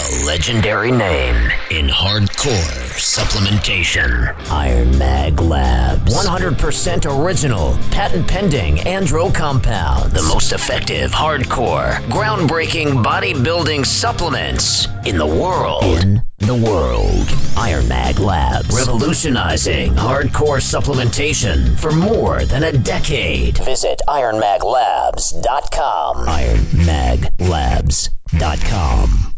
A legendary name in hardcore supplementation. Iron Mag Labs. 100% original, patent pending andro compound. The most effective hardcore, groundbreaking bodybuilding supplements in the world. In the world. Iron Mag Labs. Revolutionizing hardcore supplementation for more than a decade. Visit ironmaglabs.com. ironmaglabs.com.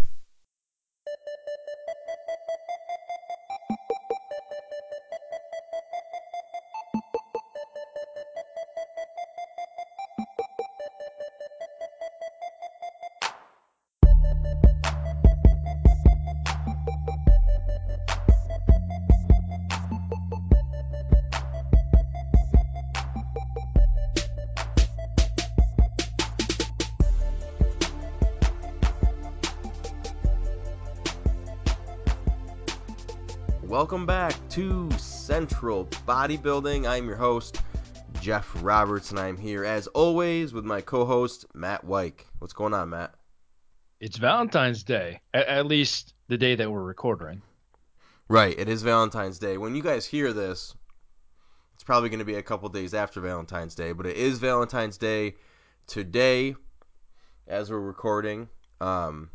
to Central Bodybuilding. I'm your host, Jeff Roberts, and I'm here as always with my co host, Matt Weik. What's going on, Matt? It's Valentine's Day, at, at least the day that we're recording. Right, it is Valentine's Day. When you guys hear this, it's probably going to be a couple days after Valentine's Day, but it is Valentine's Day today as we're recording. Um,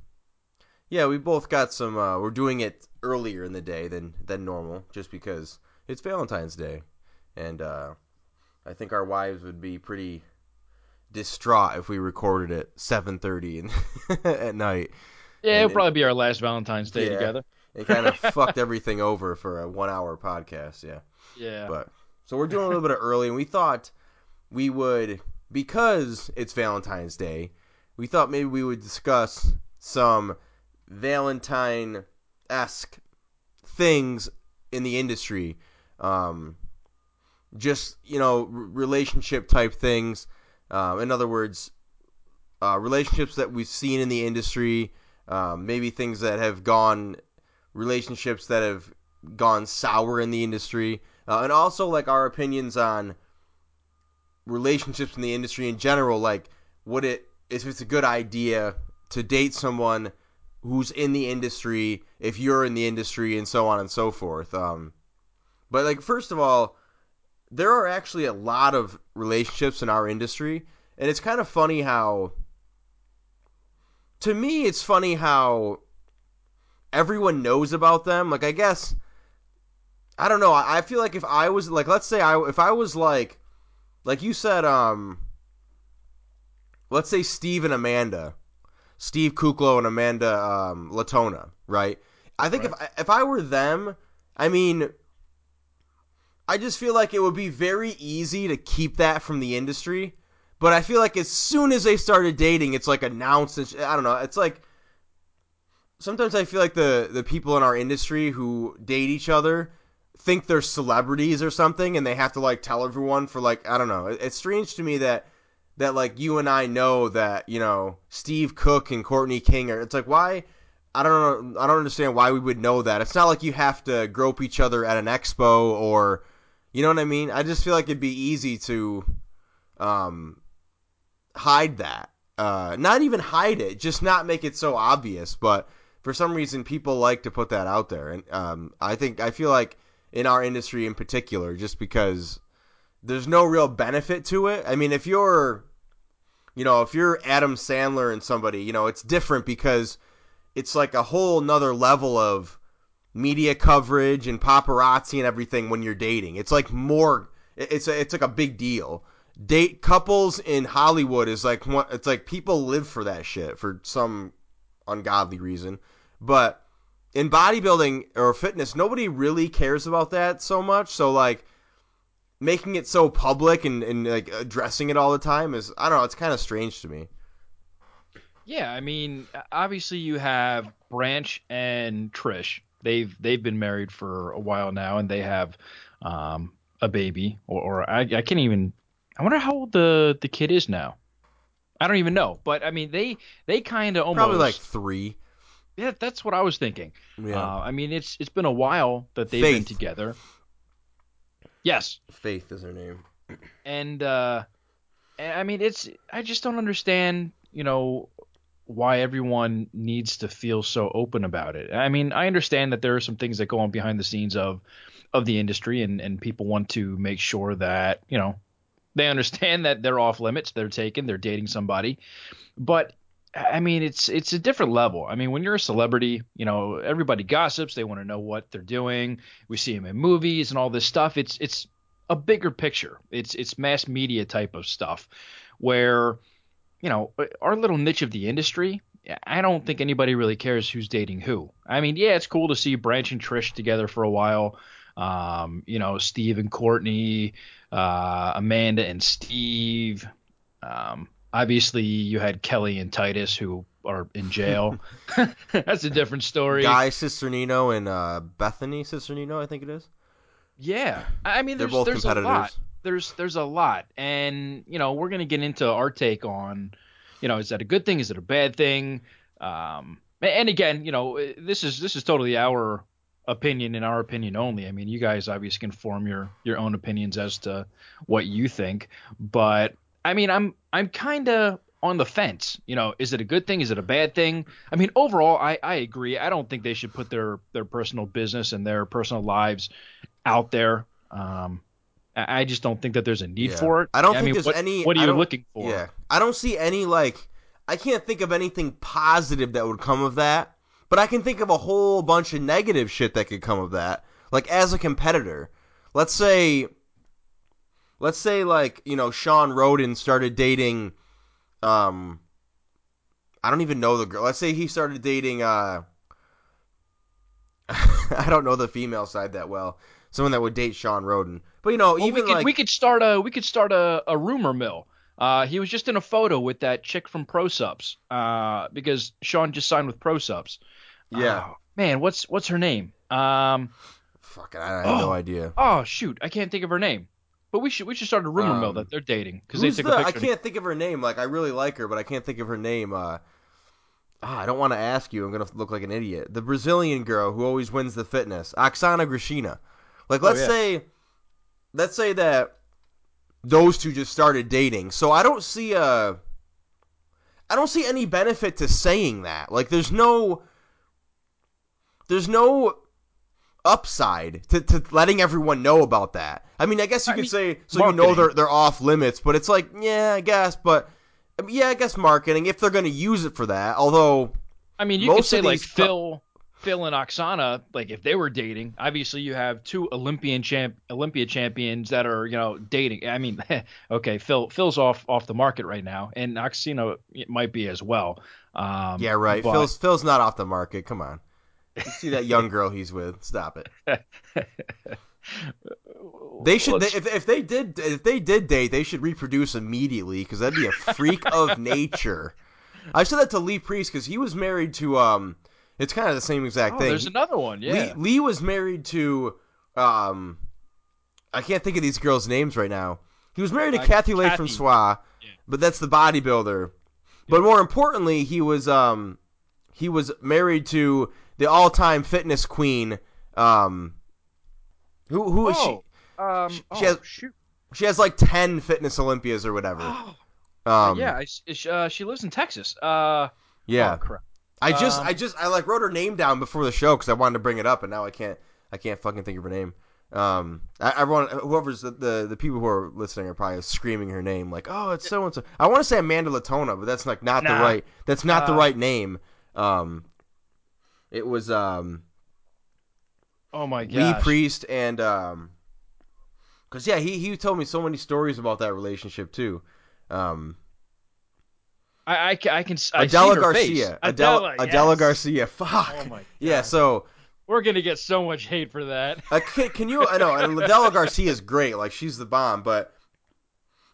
yeah, we both got some. Uh, we're doing it earlier in the day than than normal, just because it's Valentine's Day, and uh, I think our wives would be pretty distraught if we recorded at 7:30 at night. Yeah, And it'll it- probably be our last Valentine's Day Yeah. together. It kind of fucked everything over for a one-hour podcast. Yeah. Yeah. But so we're doing a little bit of early, and we thought we would because it's Valentine's Day. We thought maybe we would discuss some Valentine esque things in the industry. Um, just you know, relationship type things. Um, in other words, uh, relationships that we've seen in the industry. Um, maybe things that have gone, relationships that have gone sour in the industry, uh, and also like our opinions on relationships in the industry in general. Like, would it if it's a good idea to date someone who's in the industry if you're in the industry and so on and so forth. Um, but like first of all, there are actually a lot of relationships in our industry, and it's kind of funny how. To me, it's funny how everyone knows about them. Like, I guess I don't know. I feel like if I was like, let's say I if I was like, like you said, um, let's say Steve and Amanda, Steve Kuclo and Amanda um, Latona, right? I think if I, if I were them, I mean, I just feel like it would be very easy to keep that from the industry. But I feel like as soon as they started dating, it's like announced. And sh- I don't know. It's like sometimes I feel like the the people in our industry who date each other think they're celebrities or something, and they have to like tell everyone for like I don't know. It- It's strange to me that that like you and I know that you know Steve Cook and Courtney King are. It's like why. I don't know. I don't understand why we would know that. It's not like you have to grope each other at an expo or, you know what I mean. I just feel like it'd be easy to, um, hide that. Uh, not even hide it, just not make it so obvious. But for some reason, people like to put that out there, and um, I think I feel like in our industry in particular, just because there's no real benefit to it. I mean, if you're, you know, if you're Adam Sandler and somebody, you know, it's different because it's like a whole nother level of media coverage and paparazzi and everything when you're dating. It's like more. It's a, it's like a big deal. Date couples in Hollywood is like one. It's like people live for that shit for some ungodly reason. But in bodybuilding or fitness, nobody really cares about that so much. So like making it so public and, and like addressing it all the time is I don't know. It's kind of strange to me. Yeah, I mean, obviously you have Branch and Trish. They've they've been married for a while now, and they have um, a baby. Or, or I, I can't even. I wonder how old the the kid is now. I don't even know, but I mean, they they kind of almost Probably like three. yeah. That's what I was thinking. Yeah. Uh, I mean, it's it's been a while that they've been together. Yes, Faith is her name. and uh, I mean, it's I just don't understand. You know, why everyone needs to feel so open about it. I mean, I understand that there are some things that go on behind the scenes of of the industry and and people want to make sure that, you know, they understand that they're off limits, they're taken, they're dating somebody. But I mean, it's it's a different level. I mean, when you're a celebrity, you know, everybody gossips. They want to know what they're doing. We see them in movies and all this stuff. It's it's a bigger picture. It's it's mass media type of stuff, where, you know, our little niche of the industry. I don't think anybody really cares who's dating who. I mean, yeah, it's cool to see Branch and Trish together for a while. Um, you know, Steve and Courtney, uh, Amanda and Steve. Um, obviously you had Kelly and Titus who are in jail. That's a different story. Guy Cisternino and uh, Bethany Cisternino, I think it is. Yeah, I mean, there's, They're both there's a lot. There's there's a lot, and you know, we're gonna get into our take on, you know, is that a good thing? Is it a bad thing? Um, and again, you know, this is this is totally our opinion and our opinion only. I mean, you guys obviously can form your your own opinions as to what you think, but I mean, I'm I'm kind of on the fence. You know, is it a good thing? Is it a bad thing? I mean, overall, I, I agree. I don't think they should put their their personal business and their personal lives out there. Um, I I just don't think that there's a need Yeah. for it. I don't I think mean, there's what, any. What are you looking for? Yeah, I don't see any like. I can't think of anything positive that would come of that, but I can think of a whole bunch of negative shit that could come of that. Like as a competitor, let's say, let's say like you know Shawn Rhoden started dating, um, I don't even know the girl. Let's say he started dating. uh I don't know the female side that well. Someone that would date Shawn Rhoden, but you know Well, even we could like we could start a we could start a, a rumor mill. Uh, he was just in a photo with that chick from ProSupps, uh, because Sean just signed with ProSupps. yeah. Oh, man, what's what's her name? Um, Fuck, I have no Oh. idea. oh shoot, I can't think of her name. But we should we should start a rumor mill Um, that they're dating because they took the? a I picture. can't think of her name. Like I really like her, but I can't think of her name. Uh, ah, I don't want to ask you. I'm gonna look like an idiot. The Brazilian girl who always wins the fitness, Oksana Grishina. Like Oh, let's yeah. say, let's say that those two just started dating. So I don't see a. I don't see any benefit to saying that. Like there's no. There's no upside to, to letting everyone know about that. I mean, I guess you I could mean, say so you know they're they're off limits, but it's like, yeah, I guess, but I mean, yeah, I guess marketing if they're going to use it for that. Although, I mean, you could say like co- Phil, Phil and Oksana, like if they were dating, obviously you have two Olympian champ, Olympia champions that are you know dating. I mean, okay, Phil, Phil's off off the market right now, and Oksana might be as well. Um, yeah, right. but- Phil's Phil's not off the market. Come on, see that young girl he's with? Stop it. They should they, if if they did if they did date, they should reproduce immediately because that'd be a freak of nature. I said that to Lee Priest because he was married to um. It's kind of the same exact oh, thing. there's another one. Yeah. Lee, Lee was married to um I can't think of these girls' names right now. He was married to Uh, Kathy Lay Kathy. Francois, Yeah. but that's the bodybuilder. But more importantly, he was um he was married to the all-time fitness queen um who who is oh, um, she oh, has- shoot. she? She has like 10 fitness Olympias or whatever. Oh, Um yeah, I, uh, she lives in Texas. Uh, yeah. oh, crap. I just Um, I just I like wrote her name down before the show because I wanted to bring it up, and now I can't I can't fucking think of her name. Um, I, everyone whoever's the, the the people who are listening are probably screaming her name like, oh, it's so and so. I want to say Amanda Latona, but that's like not the right that's not the Uh, right name. Um, it was um Oh my god. Lee. Priest and um, cause yeah, he he told me so many stories about that relationship too. Um, I, I, I can. I Adela see her Garcia, Face. Adela, Adela yes. Garcia, fuck. Oh my Yeah, so We're gonna get so much hate for that. Uh, can, can you? I know, and Adela Garcia is great. Like she's the bomb. But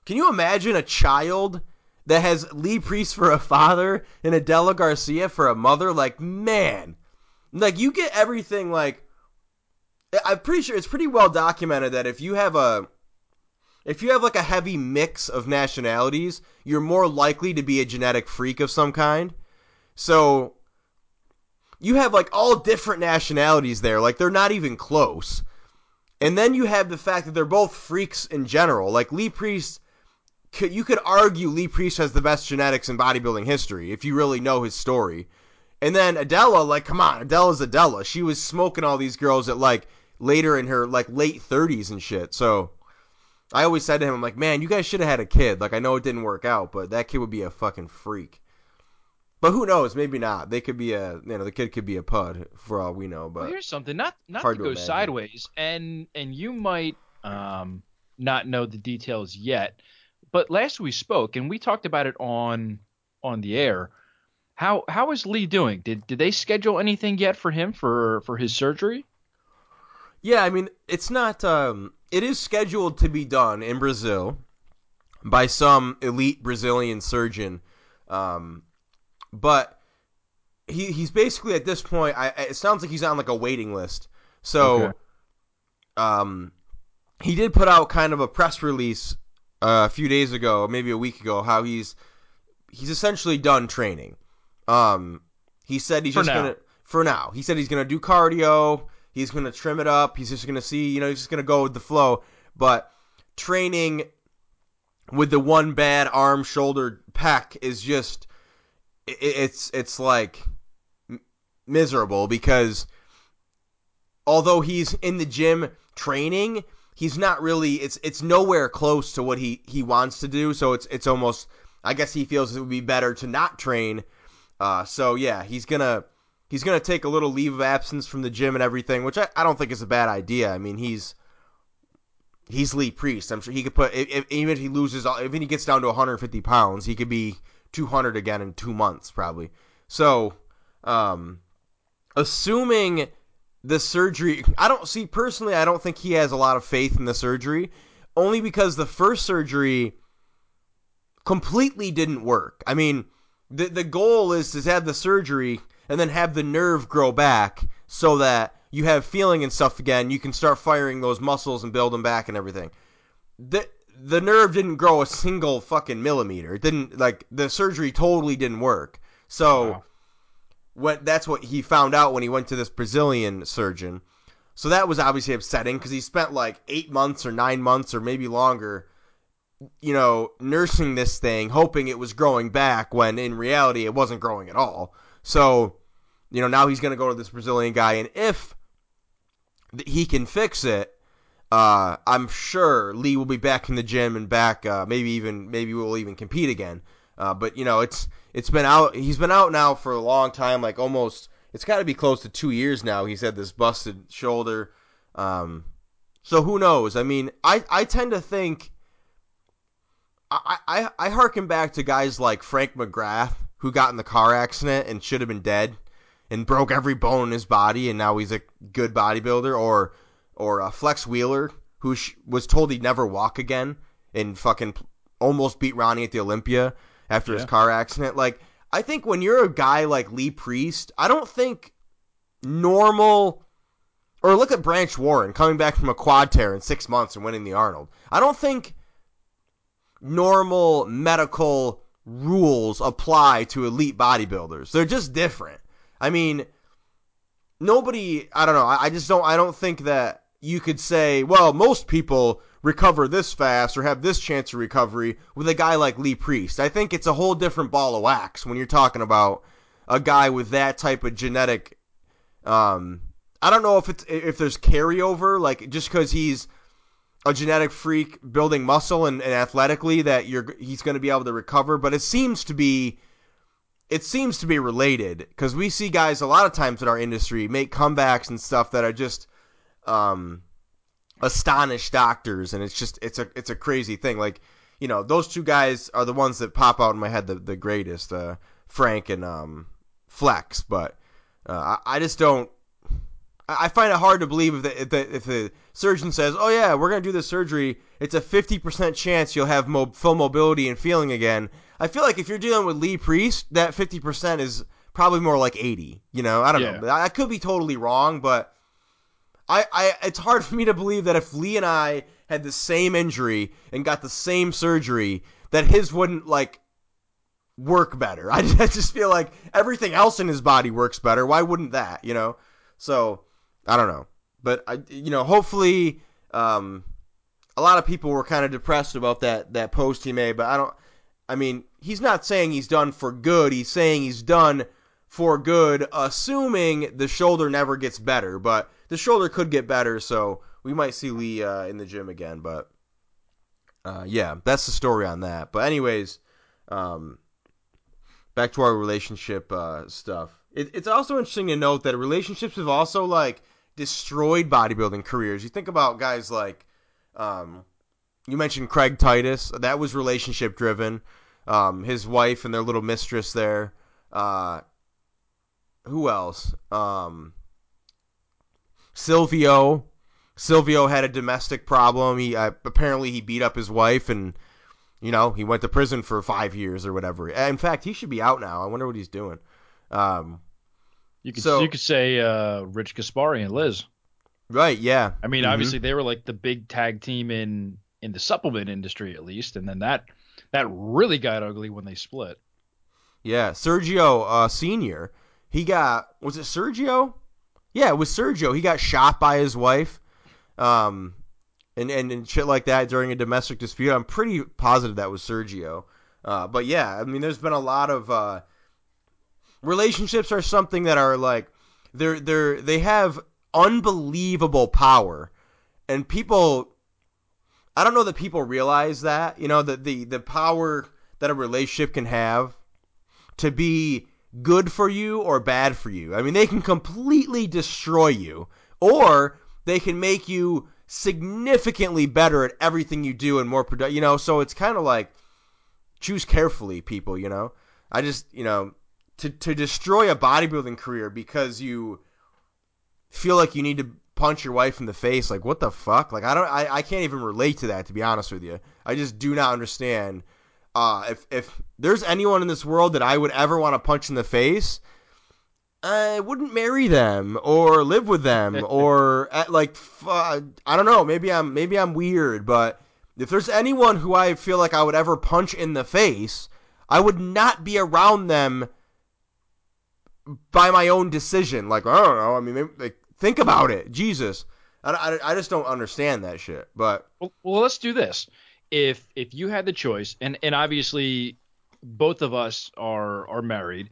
can you imagine a child that has Lee Priest for a father and Adela Garcia for a mother? Like man, like you get everything. Like I'm pretty sure it's pretty well documented that if you have a if you have like a heavy mix of nationalities, you're more likely to be a genetic freak of some kind. So you have like all different nationalities there. Like they're not even close. And then you have the fact that they're both freaks in general. Like Lee Priest you could argue Lee Priest has the best genetics in bodybuilding history if you really know his story. And then Adela, like, come on, Adela's Adela. She was smoking all these girls at like later in her like late 30s and shit. So I always said to him, I'm like, man, you guys should have had a kid. Like, I know it didn't work out, but that kid would be a fucking freak. But who knows? Maybe not. They could be a, you know, the kid could be a pud for all we know. But well, here's something, not not to to go imagine. sideways, and and you might um not know the details yet, but last we spoke and we talked about it on on the air. How how is Lee doing? Did did they schedule anything yet for him for for his surgery? Yeah, I mean, it's not. Um, it is scheduled to be done in Brazil by some elite Brazilian surgeon, um, but he he's basically at this point. I, it sounds like he's on like a waiting list. So, Okay. um, he did put out kind of a press release uh, a few days ago, maybe a week ago, how he's he's essentially done training. Um, he said he's For just now. gonna for now. He said he's gonna do cardio. He's gonna trim it up. He's just gonna see, you know, he's just gonna go with the flow. But training with the one bad arm, shoulder, pec is just i- i it's it's like miserable because although he's in the gym training, he's not really it's it's nowhere close to what he he wants to do. So it's it's almost I guess he feels it would be better to not train. Uh, so yeah, he's gonna he's gonna take a little leave of absence from the gym and everything, which I, I don't think is a bad idea. I mean he's he's Lee Priest. I'm sure he could put if, if, even if he loses all, even he gets down to 150 pounds, he could be 200 again in two months probably. So um, assuming the surgery I don't see personally I don't think he has a lot of faith in the surgery only because the first surgery completely didn't work. I mean, the the goal is to have the surgery and then have the nerve grow back so that you have feeling and stuff again, you can start firing those muscles and build them back and everything. The the nerve didn't grow a single fucking millimeter. It didn't like the surgery totally didn't work. So Wow. what that's what he found out when he went to this Brazilian surgeon. So that was obviously upsetting because he spent like eight months or nine months or maybe longer, you know, nursing this thing, hoping it was growing back when in reality it wasn't growing at all. So, you know, now he's going to go to this Brazilian guy, and if he can fix it, uh, I'm sure Lee will be back in the gym and back, uh, maybe even maybe we'll even compete again. Uh, but you know, it's it's been out. He's been out now for a long time, like almost. It's got to be close to two years now. He's had this busted shoulder. Um, so who knows? I mean, I I tend to think. I, I I harken back to guys like Frank McGrath who got in the car accident and should have been dead, and broke every bone in his body, and now he's a good bodybuilder, or or uh, Flex Wheeler who sh- was told he'd never walk again and fucking almost beat Ronnie at the Olympia after his car accident. Like I think when you're a guy like Lee Priest, I don't think normal. Or look at Branch Warren coming back from a quad tear in six months and winning the Arnold. I don't think normal medical rules apply to elite bodybuilders. They're just different. I mean, nobody. I don't know. I, just don't. I don't think that you could say, well, most people recover this fast or have this chance of recovery with a guy like Lee Priest. I think it's a whole different ball of wax when you're talking about a guy with that type of genetic. Um, I don't know if it's if there's carryover, like just because he's a genetic freak building muscle and, and athletically that you're he's going to be able to recover, but it seems to be it seems to be related because we see guys a lot of times in our industry make comebacks and stuff that are just um, astonish doctors, and it's just it's a it's a crazy thing. Like you know, those two guys are the ones that pop out in my head the the greatest, uh, Frank and um, Flex. But uh, I, I just don't. I find it hard to believe if the, if the if the surgeon says, "Oh yeah, we're gonna do this surgery," it's a fifty percent chance you'll have mo- full mobility and feeling again. I feel like if you're dealing with Lee Priest, that fifty percent is probably more like eighty. You know, I don't Yeah. know. I I could be totally wrong, but I, I it's hard for me to believe that if Lee and I had the same injury and got the same surgery, that his wouldn't like work better. I, I just feel like everything else in his body works better. Why wouldn't that? You know. So I don't know, but I you know hopefully um a lot of people were kind of depressed about that that post he made, but I don't. I mean, he's not saying he's done for good. He's saying he's done for good, assuming the shoulder never gets better. But the shoulder could get better, so we might see Lee uh, in the gym again. But uh, yeah, that's the story on that. But anyways, um, back to our relationship uh, stuff. It, it's also interesting to note that relationships have also like destroyed bodybuilding careers. You think about guys like, um, you mentioned Craig Titus. That was relationship driven. Um, his wife and their little mistress there. Uh, who else? Um, Silvio. Silvio had a domestic problem. He uh, apparently he beat up his wife and you know he went to prison for five years or whatever. In fact, he should be out now. I wonder what he's doing. Um, You could So- you could say uh, Rich Gaspari and Liz. right? Yeah. I mean, Mhm. obviously they were like the big tag team in in the supplement industry at least, and then that that really got ugly when they split. Yeah, Sergio uh, Senior. He got was it Sergio? Yeah, it was Sergio. He got shot by his wife, um, and, and and shit like that during a domestic dispute. I'm pretty positive that was Sergio. Uh, but yeah, I mean, there's been a lot of uh, relationships are something that are like they're they're they have unbelievable power, and people. I don't know that people realize that you know that the the power that a relationship can have to be good for you or bad for you. I mean, they can completely destroy you, or they can make you significantly better at everything you do and more productive. You know, so it's kind of like choose carefully, people. You know, I just you know to to destroy a bodybuilding career because you feel like you need to punch your wife in the face like what the fuck like i don't i, I can't even relate to that to be honest with you i just do not understand uh, if if there's anyone in this world that I would ever want to punch in the face, I wouldn't marry them or live with them or at, like f- uh, I don't know. Maybe I'm maybe I'm weird, but if there's anyone who I feel like I would ever punch in the face, I would not be around them by my own decision. Like I don't know. I mean, like think about it. Jesus, I, I, I just don't understand that shit. But Well, well, let's do this. If if you had the choice, and and obviously both of us are are married,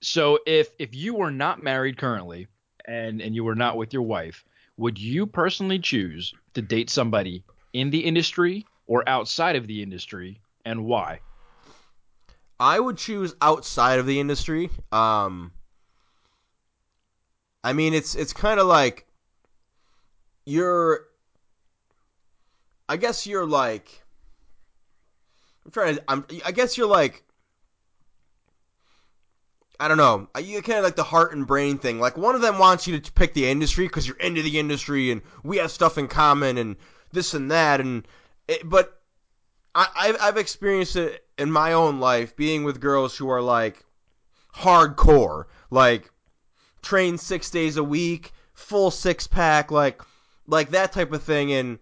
so if if you were not married currently, and and you were not with your wife, would you personally choose to date somebody in the industry or outside of the industry, and why? I would choose outside of the industry. Um, I mean, it's it's kind of like you're. I guess you're like. I'm trying to. I'm. I guess you're like. I don't know. You kind of like the heart and brain thing. Like one of them wants you to pick the industry because you're into the industry and we have stuff in common and this and that and. It, but I, I've, I've experienced it in my own life being with girls who are like hardcore, like train six days a week, full six pack, like like that type of thing, and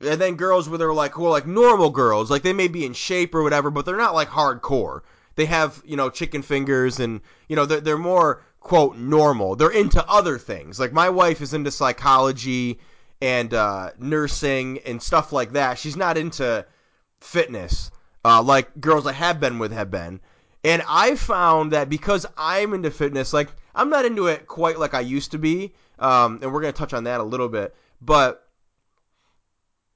and then girls where they're like well like normal girls, like they may be in shape or whatever, but they're not like hardcore. They have you know chicken fingers and you know they're they're more quote normal. They're into other things. Like my wife is into psychology and uh, nursing and stuff like that. She's not into fitness uh, like girls I have been with have been. And I found that because I'm into fitness, like I'm not into it quite like I used to be, um, and we're gonna touch on that a little bit. But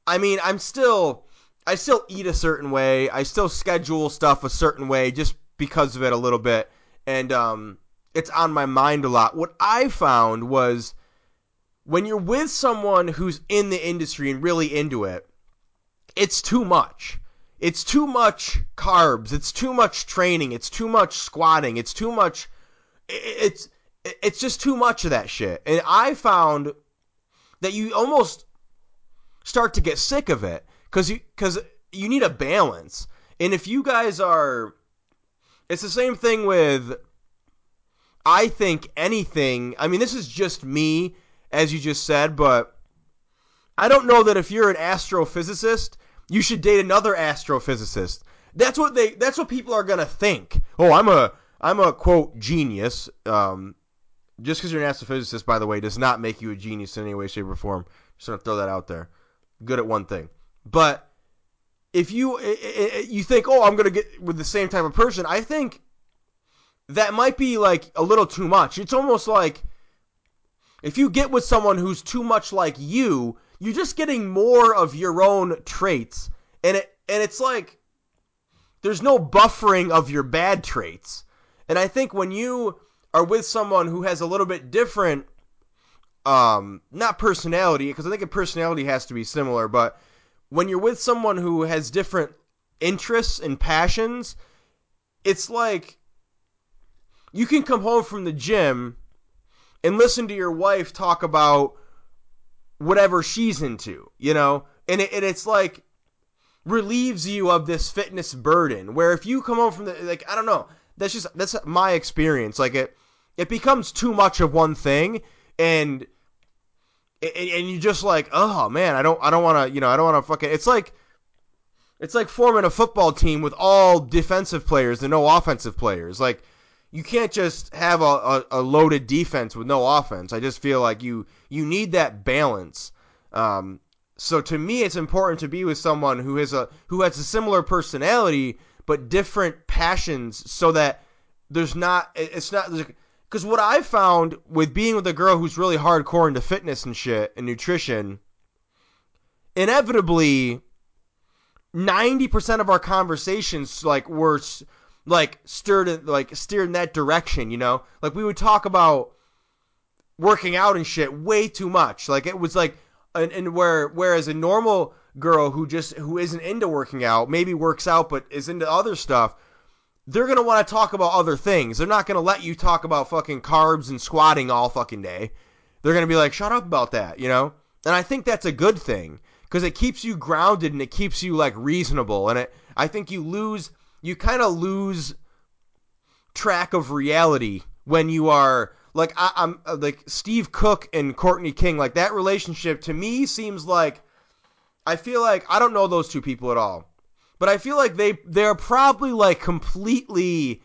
I mean, I'm still, I still eat a certain way. I still schedule stuff a certain way just because of it a little bit, and um, it's on my mind a lot. What I found was when you're with someone who's in the industry and really into it, it's too much. It's too much carbs. It's too much training. It's too much squatting. It's too much. It's it's just too much of that shit. And I found that you almost start to get sick of it because you because you need a balance. And if you guys are, it's the same thing with. I think anything. I mean, this is just me, as you just said, but I don't know that if you're an astrophysicist you should date another astrophysicist. That's what they. That's what people are gonna think. Oh, I'm a. I'm a quote genius. Um, just because you're an astrophysicist, by the way, does not make you a genius in any way, shape, or form. Just gonna throw that out there. Good at one thing, But if you you think, oh, I'm gonna get with the same type of person, I think that might be like a little too much. It's almost like if you get with someone who's too much like you, you're just getting more of your own traits, and it and it's like there's no buffering of your bad traits. And I think when you are with someone who has a little bit different um not personality because I think a personality has to be similar, but when you're with someone who has different interests and passions, it's like you can come home from the gym and listen to your wife talk about whatever she's into, you know? And, it, and it's like relieves you of this fitness burden where if you come home from the like I don't know, that's just that's my experience. Like it it becomes too much of one thing and and you just like, oh man, I don't, I don't want to, you know, I don't want to fucking. It's like, it's like forming a football team with all defensive players and no offensive players. Like, you can't just have a, a, a loaded defense with no offense. I just feel like you you need that balance. Um, so to me, it's important to be with someone who has a who has a similar personality but different passions, so that there's not it's not because what I found with being with a girl who's really hardcore into fitness and shit and nutrition, inevitably, ninety percent of our conversations like were like stirred like steered in that direction. You know, like we would talk about working out and shit way too much. Like it was like, and, and where whereas a normal girl who just who isn't into working out maybe works out but is into other stuff they're going to want to talk about other things. They're not going to let you talk about fucking carbs and squatting all fucking day. They're going to be like, shut up about that, you know? And I think that's a good thing because it keeps you grounded and it keeps you like reasonable. And it, I think you lose, you kind of lose track of reality when you are like, I, I'm uh, like Steve Cook and Courtney King. Like that relationship to me seems like, I feel like I don't know those two people at all but I feel like they they're probably like completely.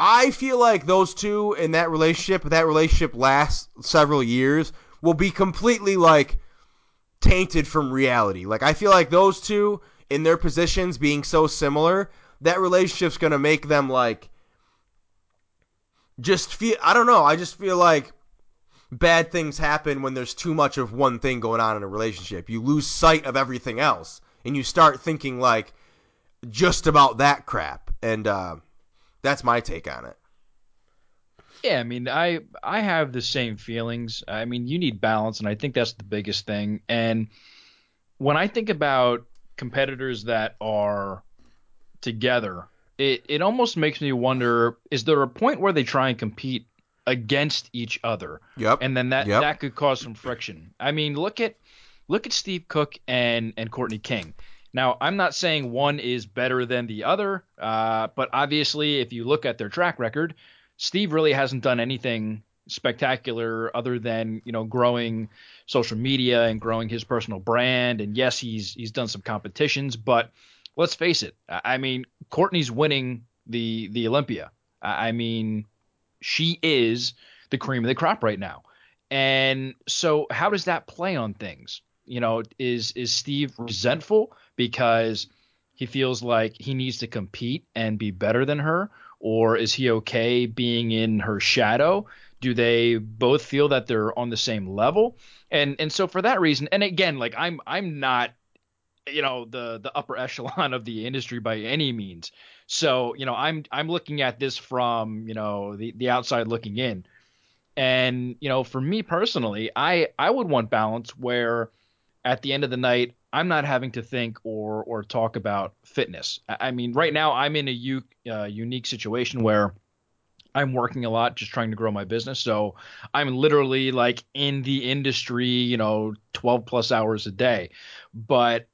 I feel like those two in that relationship, that relationship lasts several years, will be completely like tainted from reality. Like I feel like those two in their positions being so similar, that relationship's gonna make them like just feel. I don't know. I just feel like bad things happen when there's too much of one thing going on in a relationship. You lose sight of everything else, and you start thinking like just about that crap. And uh, that's my take on it. Yeah, I mean, I I have the same feelings. I mean, you need balance, and I think that's the biggest thing. And when I think about competitors that are together, it it almost makes me wonder: is there a point where they try and compete against each other? Yep. And then that yep. that could cause some friction. I mean, look at look at Steve Cook and and Courtney King. Now, I'm not saying one is better than the other, uh, but obviously, if you look at their track record, Steve really hasn't done anything spectacular other than you know growing social media and growing his personal brand. And yes, he's he's done some competitions, but let's face it. I mean, Courtney's winning the the Olympia. I mean, she is the cream of the crop right now. And so, how does that play on things? You know, is is Steve resentful because he feels like he needs to compete and be better than her, or is he okay being in her shadow? Do they both feel that they're on the same level? And and so for that reason, and again, like I'm I'm not you know the the upper echelon of the industry by any means. So, you know, I'm I'm looking at this from, you know, the the outside looking in. And, you know, for me personally, I I would want balance where at the end of the night, I'm not having to think or or talk about fitness. I mean, right now I'm in a u- uh, unique situation where I'm working a lot, just trying to grow my business. So I'm literally like in the industry, you know, 12 plus hours a day. But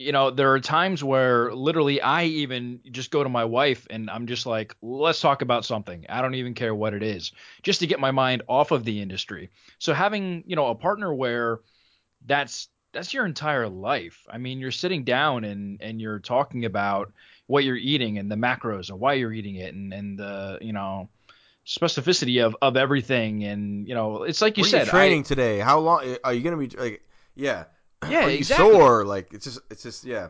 you know, there are times where literally I even just go to my wife and I'm just like, let's talk about something. I don't even care what it is, just to get my mind off of the industry. So having, you know, a partner where that's that's your entire life. I mean, you're sitting down and and you're talking about what you're eating and the macros and why you're eating it and and the you know specificity of of everything and you know it's like you what said training I, today how long are you gonna be like yeah Yeah, are you exactly. sore? Like it's just it's just yeah.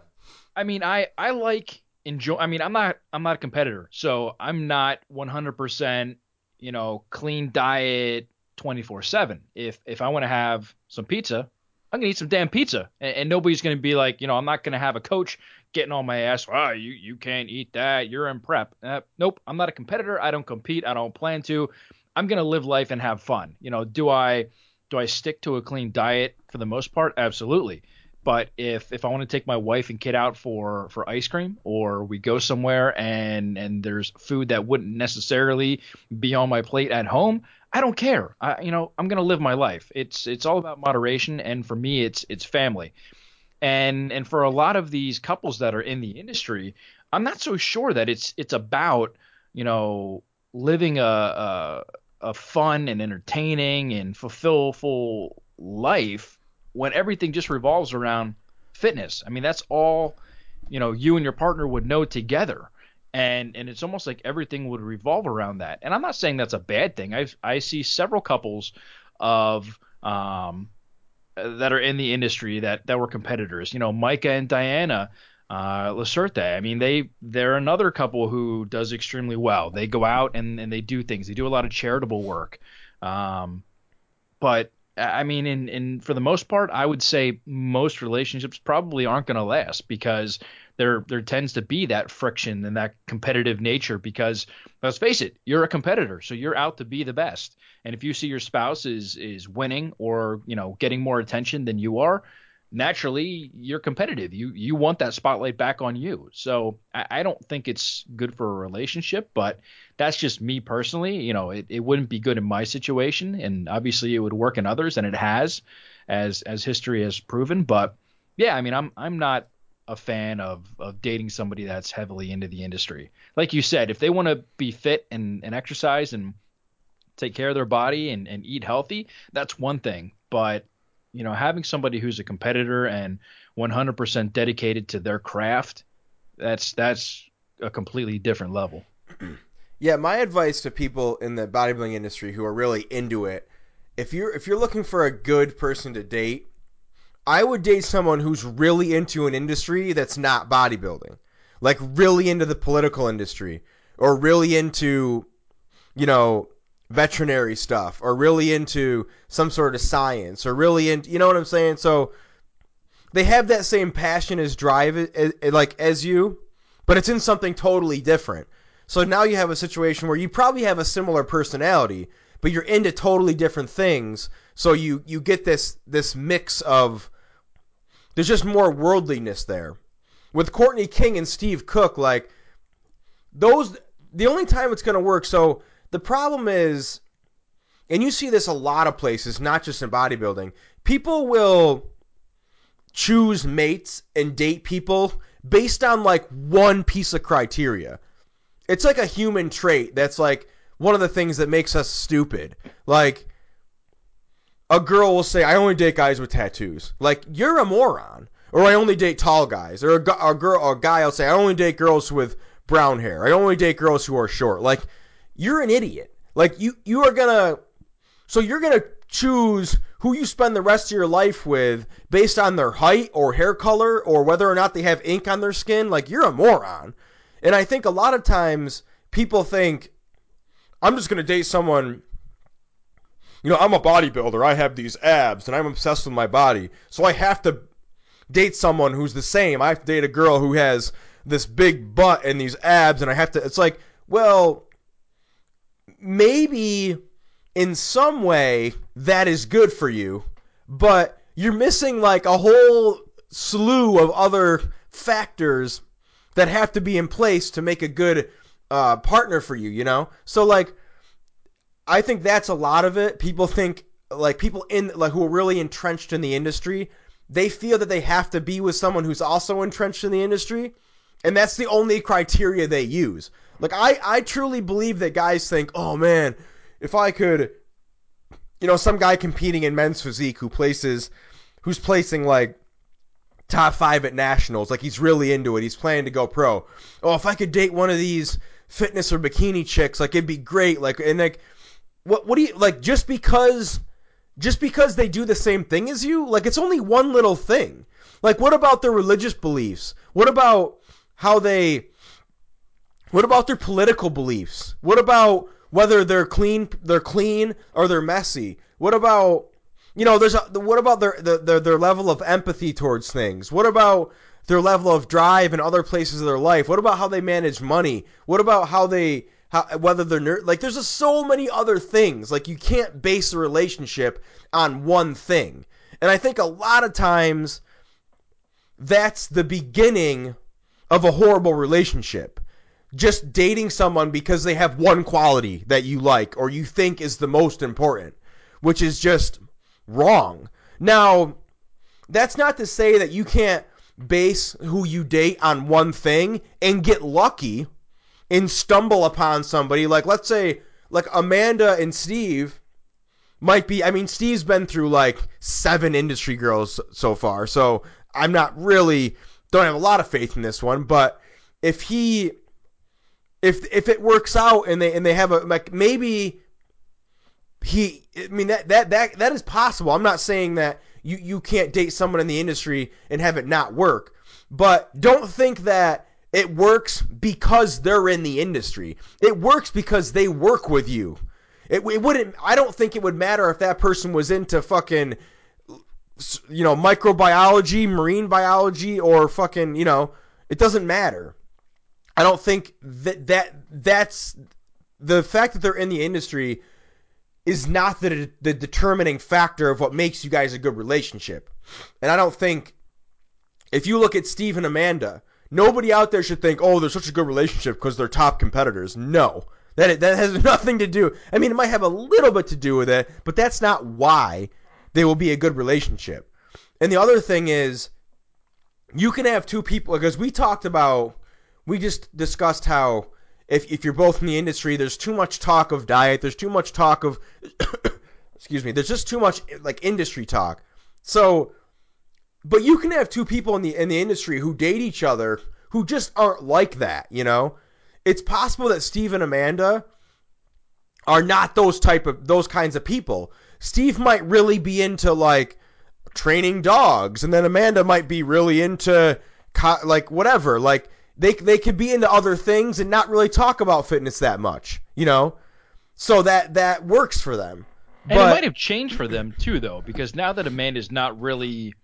I mean, I I like enjoy. I mean, I'm not I'm not a competitor, so I'm not 100% you know clean diet 24 seven. If if I want to have some pizza, I'm gonna eat some damn pizza, and, and nobody's gonna be like, you know, I'm not gonna have a coach getting on my ass. Ah, you you can't eat that. You're in prep. Uh, nope, I'm not a competitor. I don't compete. I don't plan to. I'm gonna live life and have fun. You know, do I do I stick to a clean diet for the most part? Absolutely. But if if I want to take my wife and kid out for for ice cream, or we go somewhere and and there's food that wouldn't necessarily be on my plate at home, I don't care. I you know I'm gonna live my life. It's it's all about moderation, and for me, it's it's family. And and for a lot of these couples that are in the industry, I'm not so sure that it's it's about you know living a a, a fun and entertaining and fulfillful life when everything just revolves around fitness. I mean, that's all you know you and your partner would know together. And and it's almost like everything would revolve around that. And I'm not saying that's a bad thing. I I see several couples of um that are in the industry that that were competitors. You know, Micah and Diana uh, Lacerte. I mean, they they're another couple who does extremely well. They go out and, and they do things. They do a lot of charitable work. Um, but I mean, in, in for the most part, I would say most relationships probably aren't going to last because there there tends to be that friction and that competitive nature. Because let's face it, you're a competitor, so you're out to be the best. And if you see your spouse is is winning or you know getting more attention than you are, naturally you're competitive. You you want that spotlight back on you. So I, I, don't think it's good for a relationship, but that's just me personally. You know, it, it wouldn't be good in my situation, and obviously it would work in others, and it has, as as history has proven. But yeah, I mean, I'm I'm not a fan of of dating somebody that's heavily into the industry. Like you said, if they want to be fit and, and exercise and take care of their body and, and eat healthy, that's one thing. But you know, having somebody who's a competitor and 100% dedicated to their craft, that's that's a completely different level. Yeah, my advice to people in the bodybuilding industry who are really into it, if you're if you're looking for a good person to date, I would date someone who's really into an industry that's not bodybuilding. Like really into the political industry or really into you know, veterinary stuff or really into some sort of science or really into, you know what I'm saying? So they have that same passion as drive as, like as you, but it's in something totally different. So now you have a situation where you probably have a similar personality, but you're into totally different things. So you you get this this mix of there's just more worldliness there. With Courtney King and Steve Cook, like those the only time it's going to work. So the problem is, and you see this a lot of places, not just in bodybuilding, people will choose mates and date people based on like one piece of criteria. It's like a human trait that's like one of the things that makes us stupid. Like a girl will say, "I only date guys with tattoos." Like you're a moron. Or I only date tall guys. Or a, a girl, a guy will say, "I only date girls with brown hair. I only date girls who are short." Like you're an idiot. Like you you are gonna so you're gonna choose who you spend the rest of your life with based on their height or hair color or whether or not they have ink on their skin. Like you're a moron. And I think a lot of times people think I'm just gonna date someone. You know, I'm a bodybuilder. I have these abs and I'm obsessed with my body. So I have to date someone who's the same. I have to date a girl who has this big butt and these abs and I have to it's like, well, maybe in some way that is good for you, but you're missing like a whole slew of other factors that have to be in place to make a good uh, partner for you, you know? So like I think that's a lot of it. People think like people in like who are really entrenched in the industry, they feel that they have to be with someone who's also entrenched in the industry, and that's the only criteria they use. Like I, I truly believe that guys think, oh man, if I could, you know, some guy competing in men's physique who places, who's placing like top five at nationals, like he's really into it. He's planning to go pro. Oh, if I could date one of these fitness or bikini chicks, like it'd be great. Like and like, what what do you like? Just because just because they do the same thing as you, like it's only one little thing. Like what about their religious beliefs? What about how they what about their political beliefs? What about whether they're clean they're clean or they're messy? What about you know, there's a, what about their, their their level of empathy towards things? What about their level of drive in other places of their life? What about how they manage money? What about how they how whether they're ner- like there's just so many other things. Like you can't base a relationship on one thing. And I think a lot of times that's the beginning of a horrible relationship. Just dating someone because they have one quality that you like or you think is the most important, which is just wrong. Now, that's not to say that you can't base who you date on one thing and get lucky and stumble upon somebody like let's say like Amanda and Steve might be I mean Steve's been through like seven industry girls so far so I'm not really don't have a lot of faith in this one but if he if if it works out and they and they have a like maybe he I mean that that that that is possible I'm not saying that you you can't date someone in the industry and have it not work but don't think that it works because they're in the industry. It works because they work with you. It, it wouldn't. I don't think it would matter if that person was into fucking, you know, microbiology, marine biology, or fucking, you know, it doesn't matter. I don't think that that that's the fact that they're in the industry is not the the determining factor of what makes you guys a good relationship. And I don't think if you look at Steve and Amanda, Nobody out there should think, oh, they're such a good relationship because they're top competitors. No. That, that has nothing to do. I mean, it might have a little bit to do with it, but that's not why they will be a good relationship. And the other thing is, you can have two people because we talked about, we just discussed how if if you're both in the industry, there's too much talk of diet, there's too much talk of, excuse me, there's just too much like industry talk. So but you can have two people in the in the industry who date each other who just aren't like that, you know? It's possible that Steve and Amanda are not those type of those kinds of people. Steve might really be into like training dogs and then Amanda might be really into like whatever, like they they could be into other things and not really talk about fitness that much, you know? So that that works for them. And but, it might have changed for them too though because now that Amanda's not really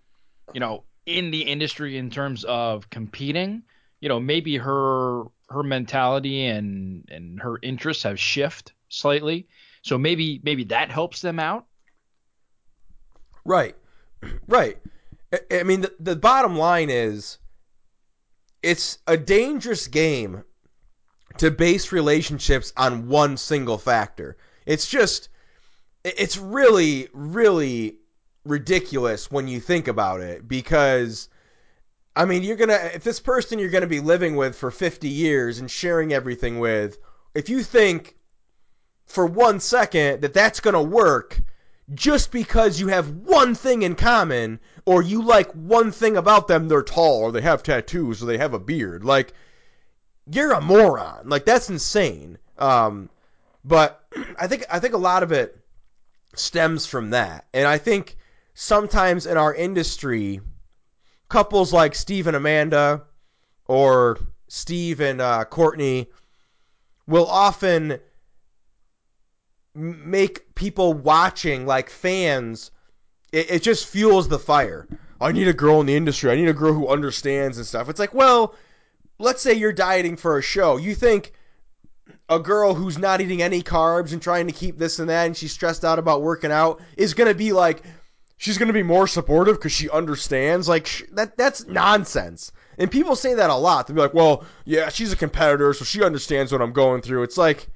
you know, in the industry in terms of competing, you know, maybe her her mentality and and her interests have shifted slightly. So maybe maybe that helps them out. Right. Right. I mean the, the bottom line is it's a dangerous game to base relationships on one single factor. It's just it's really really ridiculous when you think about it because I mean, you're going to if this person you're going to be living with for 50 years and sharing everything with, if you think for one second that that's going to work just because you have one thing in common or you like one thing about them, they're tall or they have tattoos or they have a beard, like you're a moron. Like that's insane. Um, but I think I think a lot of it stems from that. And I think sometimes in our industry, couples like Steve and Amanda or Steve and uh, Courtney will often make people watching, like fans, it, it just fuels the fire. I need a girl in the industry. I need a girl who understands and stuff. It's like, well, let's say you're dieting for a show. You think a girl who's not eating any carbs and trying to keep this and that and she's stressed out about working out is going to be like, she's going to be more supportive because she understands. Like sh- that that's nonsense. And people say that a lot. They'll be like, "Well, yeah, she's a competitor, so she understands what I'm going through." It's like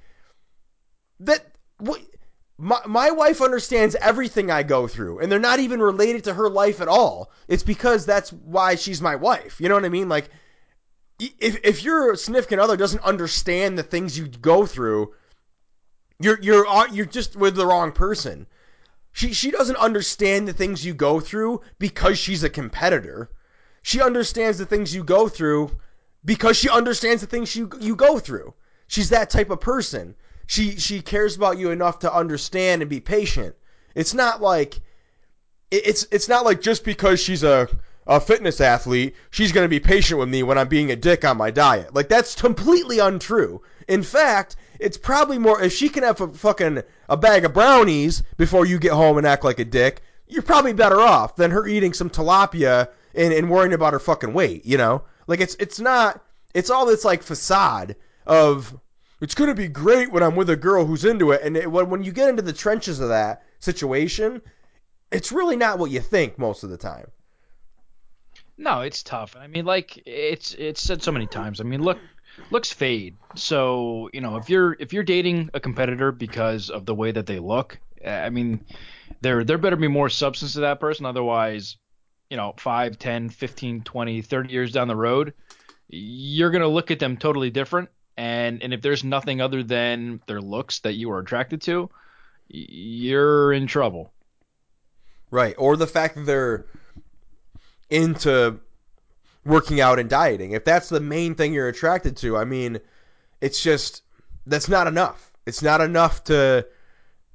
that. What, my my wife understands everything I go through, and they're not even related to her life at all. It's because that's why she's my wife. You know what I mean? Like, if if your significant other doesn't understand the things you go through, you're you're uh, you're just with the wrong person. She she doesn't understand the things you go through because she's a competitor. She understands the things you go through because she understands the things you you go through. She's that type of person. She she cares about you enough to understand and be patient. It's not like it's it's not like just because she's a a fitness athlete, she's going to be patient with me when I'm being a dick on my diet. Like that's completely untrue. In fact, it's probably more if she can have a fucking a bag of brownies before you get home and act like a dick, you're probably better off than her eating some tilapia and, and worrying about her fucking weight, you know? Like it's it's not it's all this like facade of it's going to be great when I'm with a girl who's into it and it, when you get into the trenches of that situation, it's really not what you think most of the time. No, it's tough. I mean, like it's it's said so many times. I mean, look, looks fade. So you know, if you're if you're dating a competitor because of the way that they look, I mean, there there better be more substance to that person. Otherwise, you know, 5, 10, 15, 20, 30 years down the road, you're gonna look at them totally different. And and if there's nothing other than their looks that you are attracted to, you're in trouble. Right. Or the fact that they're into working out and dieting. If that's the main thing you're attracted to, I mean, it's just that's not enough. It's not enough to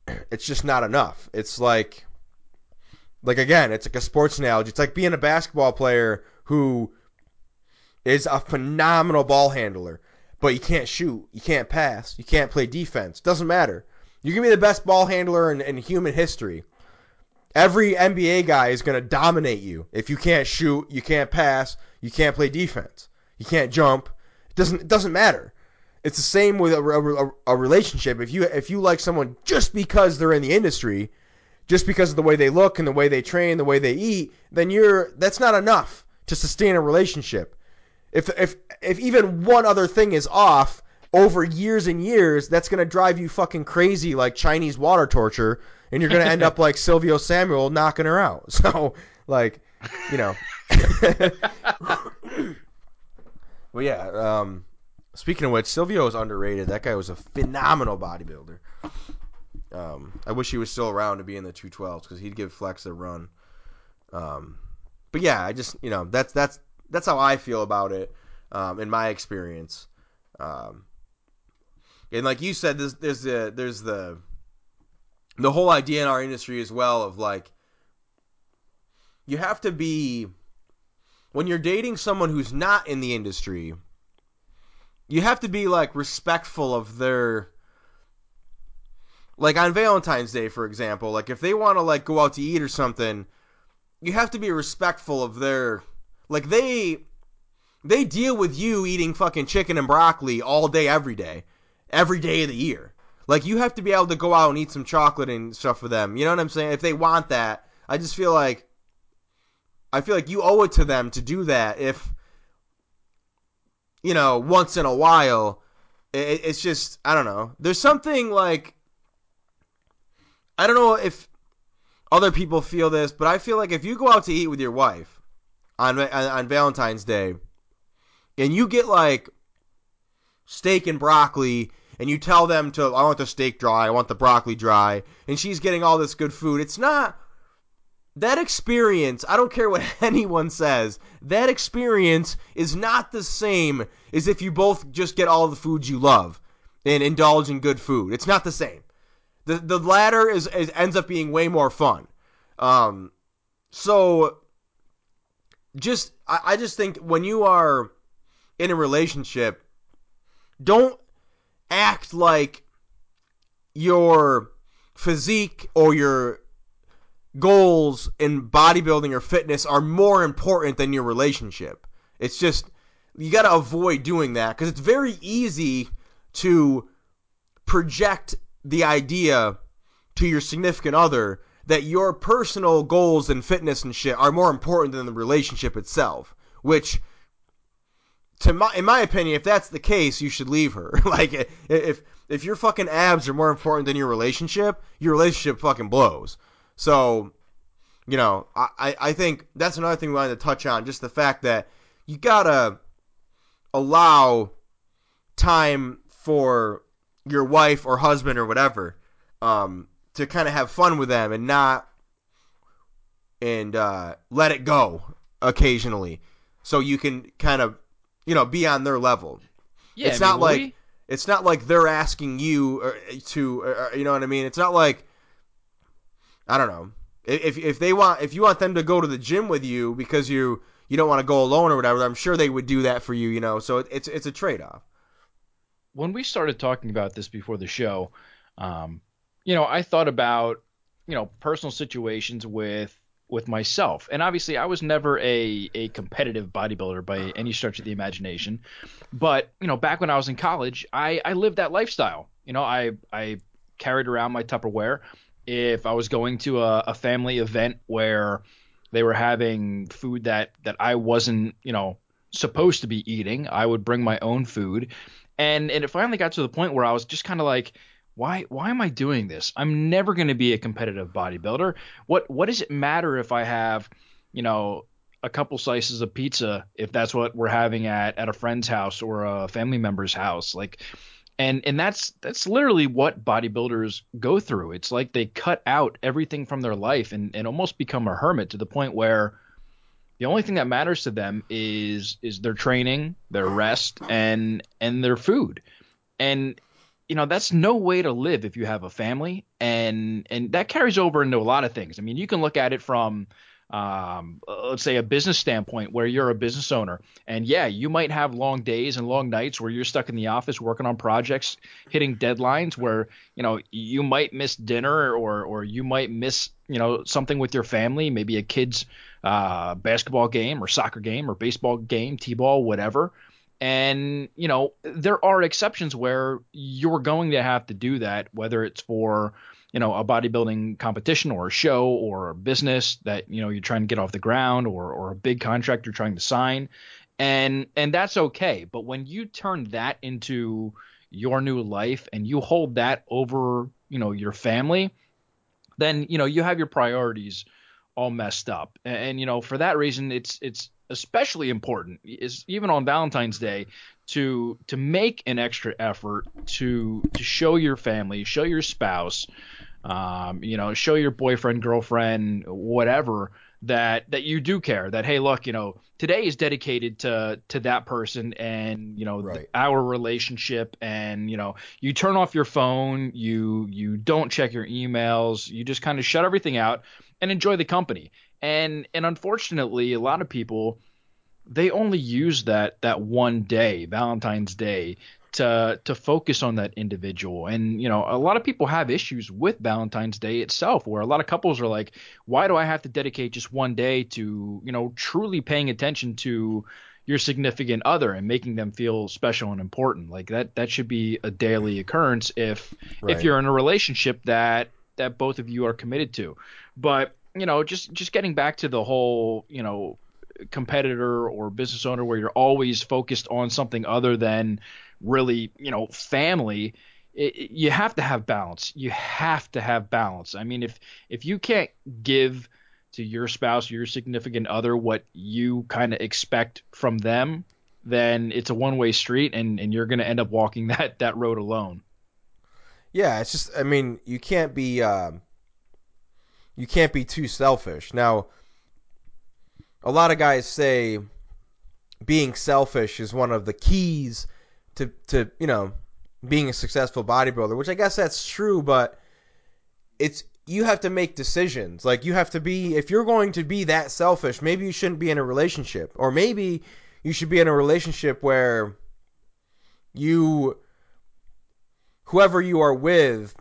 it's just not enough. It's like like again, it's like a sports analogy. It's like being a basketball player who is a phenomenal ball handler, but you can't shoot, you can't pass, you can't play defense. Doesn't matter. You can be the best ball handler in, in human history. Every NBA guy is going to dominate you if you can't shoot, you can't pass, you can't play defense, you can't jump. It doesn't it doesn't matter. It's the same with a, a, a relationship. If you if you like someone just because they're in the industry, just because of the way they look and the way they train, the way they eat, then you're that's not enough to sustain a relationship. If if if even one other thing is off over years and years, that's gonna drive you fucking crazy like Chinese water torture, and you're gonna end up like Silvio Samuel knocking her out. So like, you know. well, yeah. Um, speaking of which, Silvio is underrated. That guy was a phenomenal bodybuilder. Um, I wish he was still around to be in the 212s because he'd give Flex a run. Um, but yeah, I just you know that's that's that's how I feel about it um, in my experience. Um, and like you said, there's there's the there's the the whole idea in our industry as well of like you have to be when you're dating someone who's not in the industry you have to be like respectful of their like on Valentine's Day for example like if they want to like go out to eat or something you have to be respectful of their like they they deal with you eating fucking chicken and broccoli all day every day. Every day of the year. Like you have to be able to go out and eat some chocolate and stuff for them. You know what i'm saying? If they want that i just feel like i feel like you owe it to them to do that if you know once in a while it, it's just i don't know. There's something like i don't know if other people feel this but i feel like if you go out to eat with your wife on on, on valentine's day and you get like steak and broccoli and you tell them to I want the steak dry, I want the broccoli dry, and she's getting all this good food. It's not that experience, I don't care what anyone says, that experience is not the same as if you both just get all the foods you love and indulge in good food. It's not the same. The the latter is, is ends up being way more fun. Um so just I, I just think when you are in a relationship, don't act like your physique or your goals in bodybuilding or fitness are more important than your relationship. It's just you got to avoid doing that because it's very easy to project the idea to your significant other that your personal goals and fitness and shit are more important than the relationship itself, which to my in my opinion, if that's the case, you should leave her. like if if your fucking abs are more important than your relationship, your relationship fucking blows. So, you know, I, I think that's another thing we wanted to touch on, just the fact that you gotta allow time for your wife or husband or whatever um, to kind of have fun with them and not and uh, let it go occasionally, so you can kind of you know be on their level. Yeah, it's I mean, not like we- it's not like they're asking you to or, you know what I mean. It's not like I don't know. If if they want if you want them to go to the gym with you because you you don't want to go alone or whatever, I'm sure they would do that for you. You know, so it, it's it's a trade off. When we started talking about this before the show, um, you know, I thought about you know personal situations with with myself. And obviously, I was never a a competitive bodybuilder by any stretch of the imagination. But you know, back when I was in college, I I lived that lifestyle. You know, I I carried around my Tupperware. If I was going to a, a family event where they were having food that that I wasn't, you know, supposed to be eating, I would bring my own food. And and it finally got to the point where I was just kind of like, why why am I doing this? I'm never going to be a competitive bodybuilder. What what does it matter if I have, you know, a couple slices of pizza if that's what we're having at at a friend's house or a family member's house? Like and and that's that's literally what bodybuilders go through. It's like they cut out everything from their life and, and almost become a hermit to the point where the only thing that matters to them is is their training, their rest, and and their food. And you know that's no way to live if you have a family and and that carries over into a lot of things. I mean you can look at it from um, let's say a business standpoint where you're a business owner and yeah you might have long days and long nights where you're stuck in the office working on projects hitting deadlines where you know you might miss dinner or or you might miss you know something with your family maybe a kid's uh, basketball game or soccer game or baseball game t-ball whatever and, you know, there are exceptions where you're going to have to do that, whether it's for, you know, a bodybuilding competition or a show or a business that, you know, you're trying to get off the ground or, or a big contract you're trying to sign. And and that's okay. But when you turn that into your new life and you hold that over, you know, your family, then, you know, you have your priorities all messed up. And, and you know, for that reason it's it's especially important is even on Valentine's Day to to make an extra effort to to show your family, show your spouse, um, you know, show your boyfriend, girlfriend, whatever that that you do care. That hey, look, you know, today is dedicated to to that person and you know right. the, our relationship, and you know, you turn off your phone, you you don't check your emails, you just kind of shut everything out and enjoy the company. And and unfortunately, a lot of people they only use that that one day, Valentine's Day, to to focus on that individual. And you know, a lot of people have issues with Valentine's Day itself, where a lot of couples are like, "Why do I have to dedicate just one day to you know truly paying attention to your significant other and making them feel special and important?" Like that that should be a daily occurrence if right. if you're in a relationship that that both of you are committed to. But you know, just just getting back to the whole, you know, competitor or business owner where you're always focused on something other than really, you know, family. It, you have to have balance. You have to have balance. I mean, if if you can't give to your spouse, your significant other, what you kind of expect from them, then it's a one-way street, and and you're going to end up walking that that road alone. Yeah, it's just. I mean, you can't be. Um you can't be too selfish. Now, a lot of guys say being selfish is one of the keys to to you know being a successful bodybuilder, which I guess that's true, but it's you have to make decisions. Like you have to be if you're going to be that selfish, maybe you shouldn't be in a relationship or maybe you should be in a relationship where you whoever you are with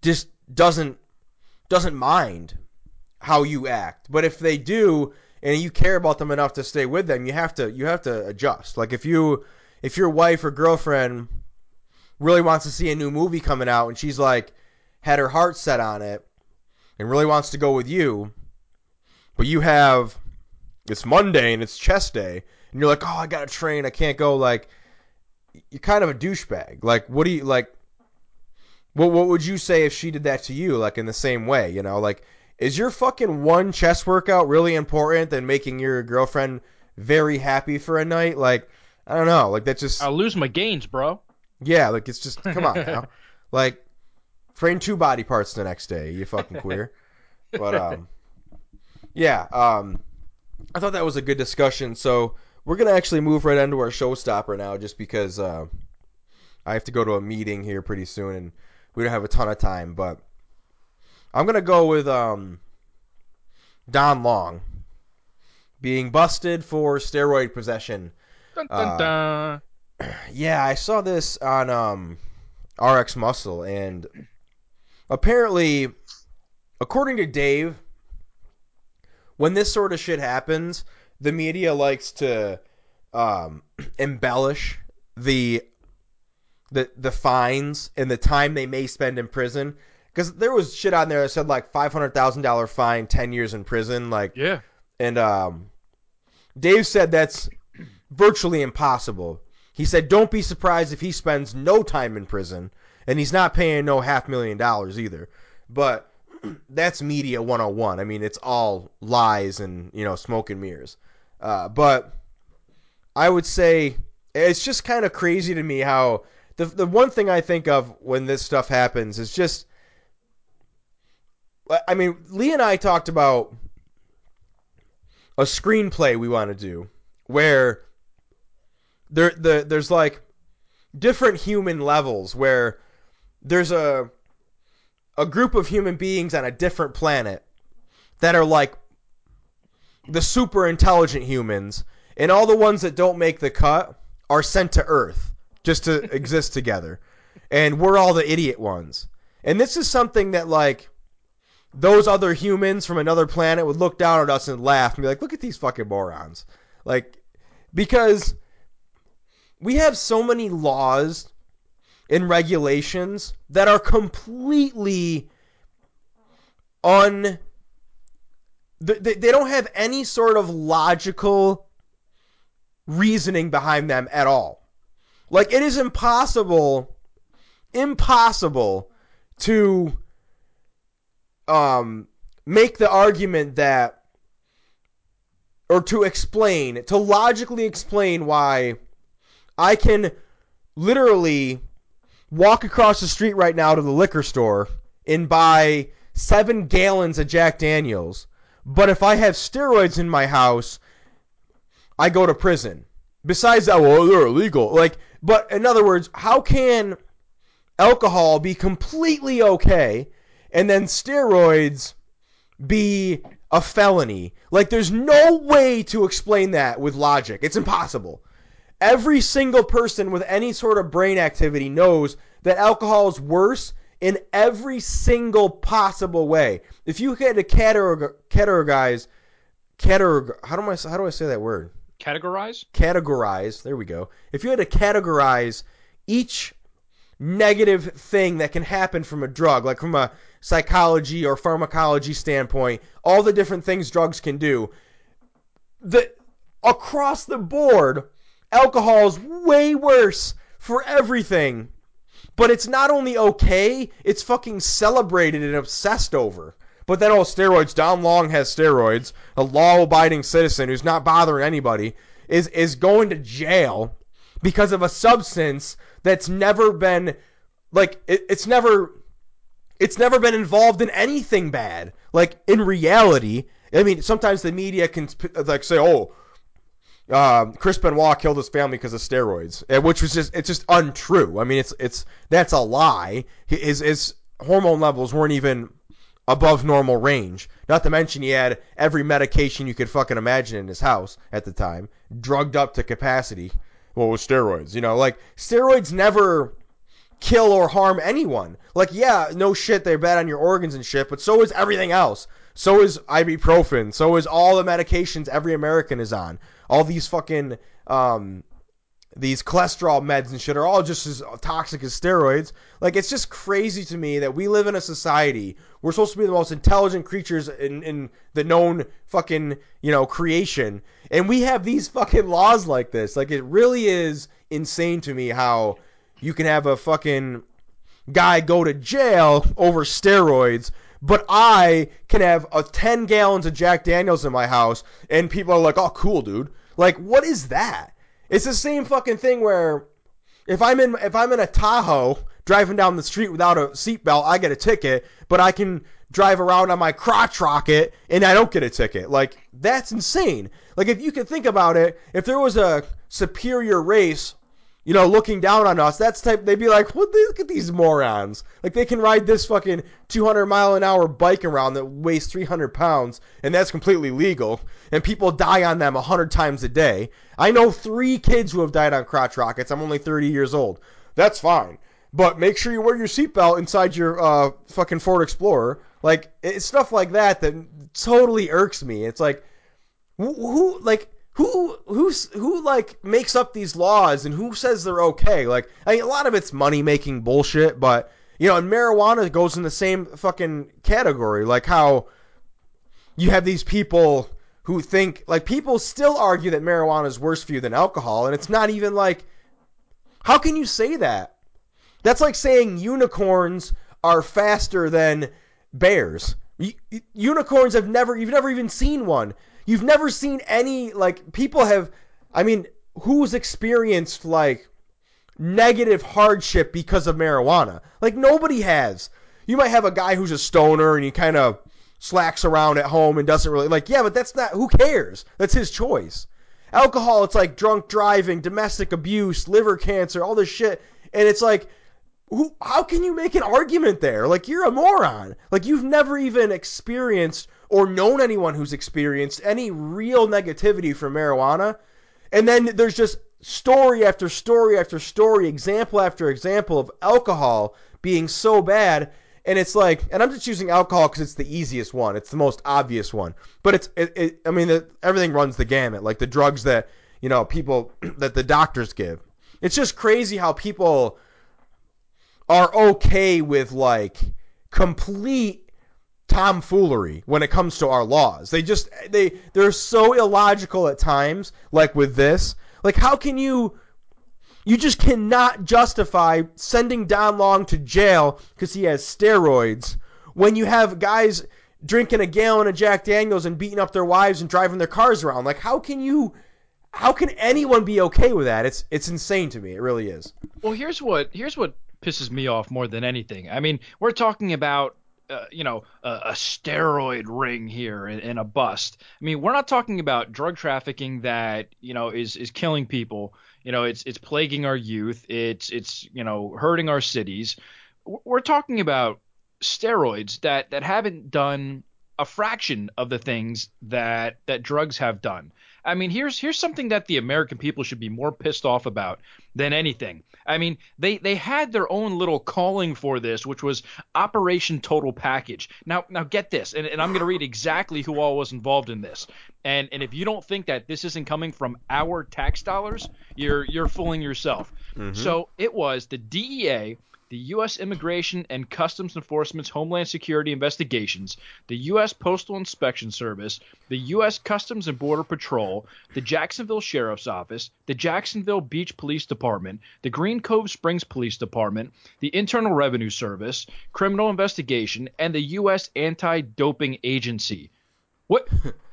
just doesn't doesn't mind how you act. But if they do and you care about them enough to stay with them, you have to you have to adjust. Like if you if your wife or girlfriend really wants to see a new movie coming out and she's like had her heart set on it and really wants to go with you, but you have it's Monday and it's chest day and you're like, "Oh, I got to train. I can't go." Like you're kind of a douchebag. Like what do you like what what would you say if she did that to you, like in the same way? You know, like is your fucking one chest workout really important than making your girlfriend very happy for a night? Like, I don't know. Like that just I'll lose my gains, bro. Yeah, like it's just come on now. Like train two body parts the next day, you fucking queer. but um yeah, um I thought that was a good discussion. So we're gonna actually move right into our showstopper now just because uh I have to go to a meeting here pretty soon and we don't have a ton of time, but I'm gonna go with um, Don Long being busted for steroid possession. Dun, dun, Uh, dun. Yeah, I saw this on um, RX Muscle, and apparently, according to Dave, when this sort of shit happens, the media likes to um, embellish the the the fines and the time they may spend in prison. Because there was shit on there that said like five hundred thousand dollar fine, ten years in prison, like Yeah. and um, Dave said that's virtually impossible. He said, "Don't be surprised if he spends no time in prison, and he's not paying no half million dollars either." But that's media 101. I mean, it's all lies and you know smoke and mirrors. Uh, but I would say it's just kind of crazy to me how the the one thing I think of when this stuff happens is just. I mean, Lee and I talked about a screenplay we want to do where there the there's like different human levels where there's a a group of human beings on a different planet that are like the super intelligent humans and all the ones that don't make the cut are sent to earth just to exist together and we're all the idiot ones and this is something that like those other humans from another planet would look down at us and laugh and be like, look at these fucking morons. Like, because we have so many laws and regulations that are completely un. They, they don't have any sort of logical reasoning behind them at all. Like, it is impossible, impossible to um, make the argument that, or to explain, to logically explain why I can literally walk across the street right now to the liquor store and buy seven gallons of Jack Daniels, but if I have steroids in my house, I go to prison. Besides that, well, they're illegal. Like, but in other words, how can alcohol be completely okay and then steroids be a felony. Like, there's no way to explain that with logic. It's impossible. Every single person with any sort of brain activity knows that alcohol is worse in every single possible way. If you had to categorize, categorize, how do I how do I say that word? Categorize? Categorize. There we go. If you had to categorize each negative thing that can happen from a drug, like from a psychology or pharmacology standpoint, all the different things drugs can do. The across the board, alcohol is way worse for everything. But it's not only okay, it's fucking celebrated and obsessed over. But then, oh, steroids. Don Long has steroids. A law-abiding citizen who's not bothering anybody is is going to jail because of a substance that's never been like it, it's never it's never been involved in anything bad. Like in reality, I mean, sometimes the media can like say, "Oh, um, Chris Benoit killed his family because of steroids," which was just it's just untrue. I mean, it's it's that's a lie. His his hormone levels weren't even above normal range. Not to mention he had every medication you could fucking imagine in his house at the time, drugged up to capacity. Well, with steroids, you know, like steroids never kill or harm anyone. Like, yeah, no shit, they're bad on your organs and shit, but so is everything else. So is ibuprofen. So is all the medications every American is on. All these fucking um, these cholesterol meds and shit are all just as toxic as steroids. Like, it's just crazy to me that we live in a society. We're supposed to be the most intelligent creatures in, in the known fucking, you know, creation. And we have these fucking laws like this. Like, it really is insane to me how you can have a fucking guy go to jail over steroids, but I can have a 10 gallons of Jack Daniels in my house, and people are like, oh, cool, dude. Like, what is that? It's the same fucking thing where if I'm in if I'm in a Tahoe driving down the street without a seatbelt, I get a ticket, but I can drive around on my crotch rocket and I don't get a ticket. Like that's insane. Like if you can think about it, if there was a superior race you know, looking down on us. That's type they'd be like, "What? Look at these morons! Like they can ride this fucking 200 mile an hour bike around that weighs 300 pounds, and that's completely legal, and people die on them 100 times a day. I know three kids who have died on crotch rockets. I'm only 30 years old. That's fine, but make sure you wear your seatbelt inside your uh, fucking Ford Explorer. Like it's stuff like that that totally irks me. It's like who, who like who who's who like makes up these laws and who says they're okay? Like I mean, a lot of it's money making bullshit, but you know, and marijuana goes in the same fucking category. Like how you have these people who think like people still argue that marijuana is worse for you than alcohol, and it's not even like how can you say that? That's like saying unicorns are faster than bears. unicorns have never you've never even seen one. You've never seen any like people have I mean, who's experienced like negative hardship because of marijuana? Like nobody has. You might have a guy who's a stoner and he kind of slacks around at home and doesn't really like yeah, but that's not who cares? That's his choice. Alcohol, it's like drunk driving, domestic abuse, liver cancer, all this shit. And it's like who how can you make an argument there? Like you're a moron. Like you've never even experienced or known anyone who's experienced any real negativity from marijuana. And then there's just story after story after story, example after example of alcohol being so bad. And it's like, and I'm just using alcohol because it's the easiest one. It's the most obvious one. But it's, it, it, I mean, it, everything runs the gamut. Like the drugs that, you know, people, that the doctors give. It's just crazy how people are okay with like complete tomfoolery when it comes to our laws. They just they they're so illogical at times, like with this. Like how can you you just cannot justify sending Don Long to jail because he has steroids when you have guys drinking a gallon of Jack Daniels and beating up their wives and driving their cars around. Like how can you how can anyone be okay with that? It's it's insane to me. It really is. Well, here's what here's what pisses me off more than anything. I mean, we're talking about uh, you know, a, a, steroid ring here and, and, a bust. I mean, we're not talking about drug trafficking that you know is is killing people. You know, it's it's plaguing our youth. It's it's you know hurting our cities. We're talking about steroids that that haven't done a fraction of the things that that drugs have done. I mean, here's here's something that the American people should be more pissed off about than anything. I mean, they they had their own little calling for this, which was Operation Total Package. Now now get this, and, and I'm going to read exactly who all was involved in this. And and if you don't think that this isn't coming from our tax dollars, you're you're fooling yourself. Mm-hmm. So it was the DEA, the U.S. Immigration and Customs Enforcement's Homeland Security Investigations, the U.S. Postal Inspection Service, the U.S. Customs and Border Patrol, the Jacksonville Sheriff's Office, the Jacksonville Beach Police Department, the Green Cove Springs Police Department, the Internal Revenue Service, Criminal Investigation, and the U.S. Anti Doping Agency. What,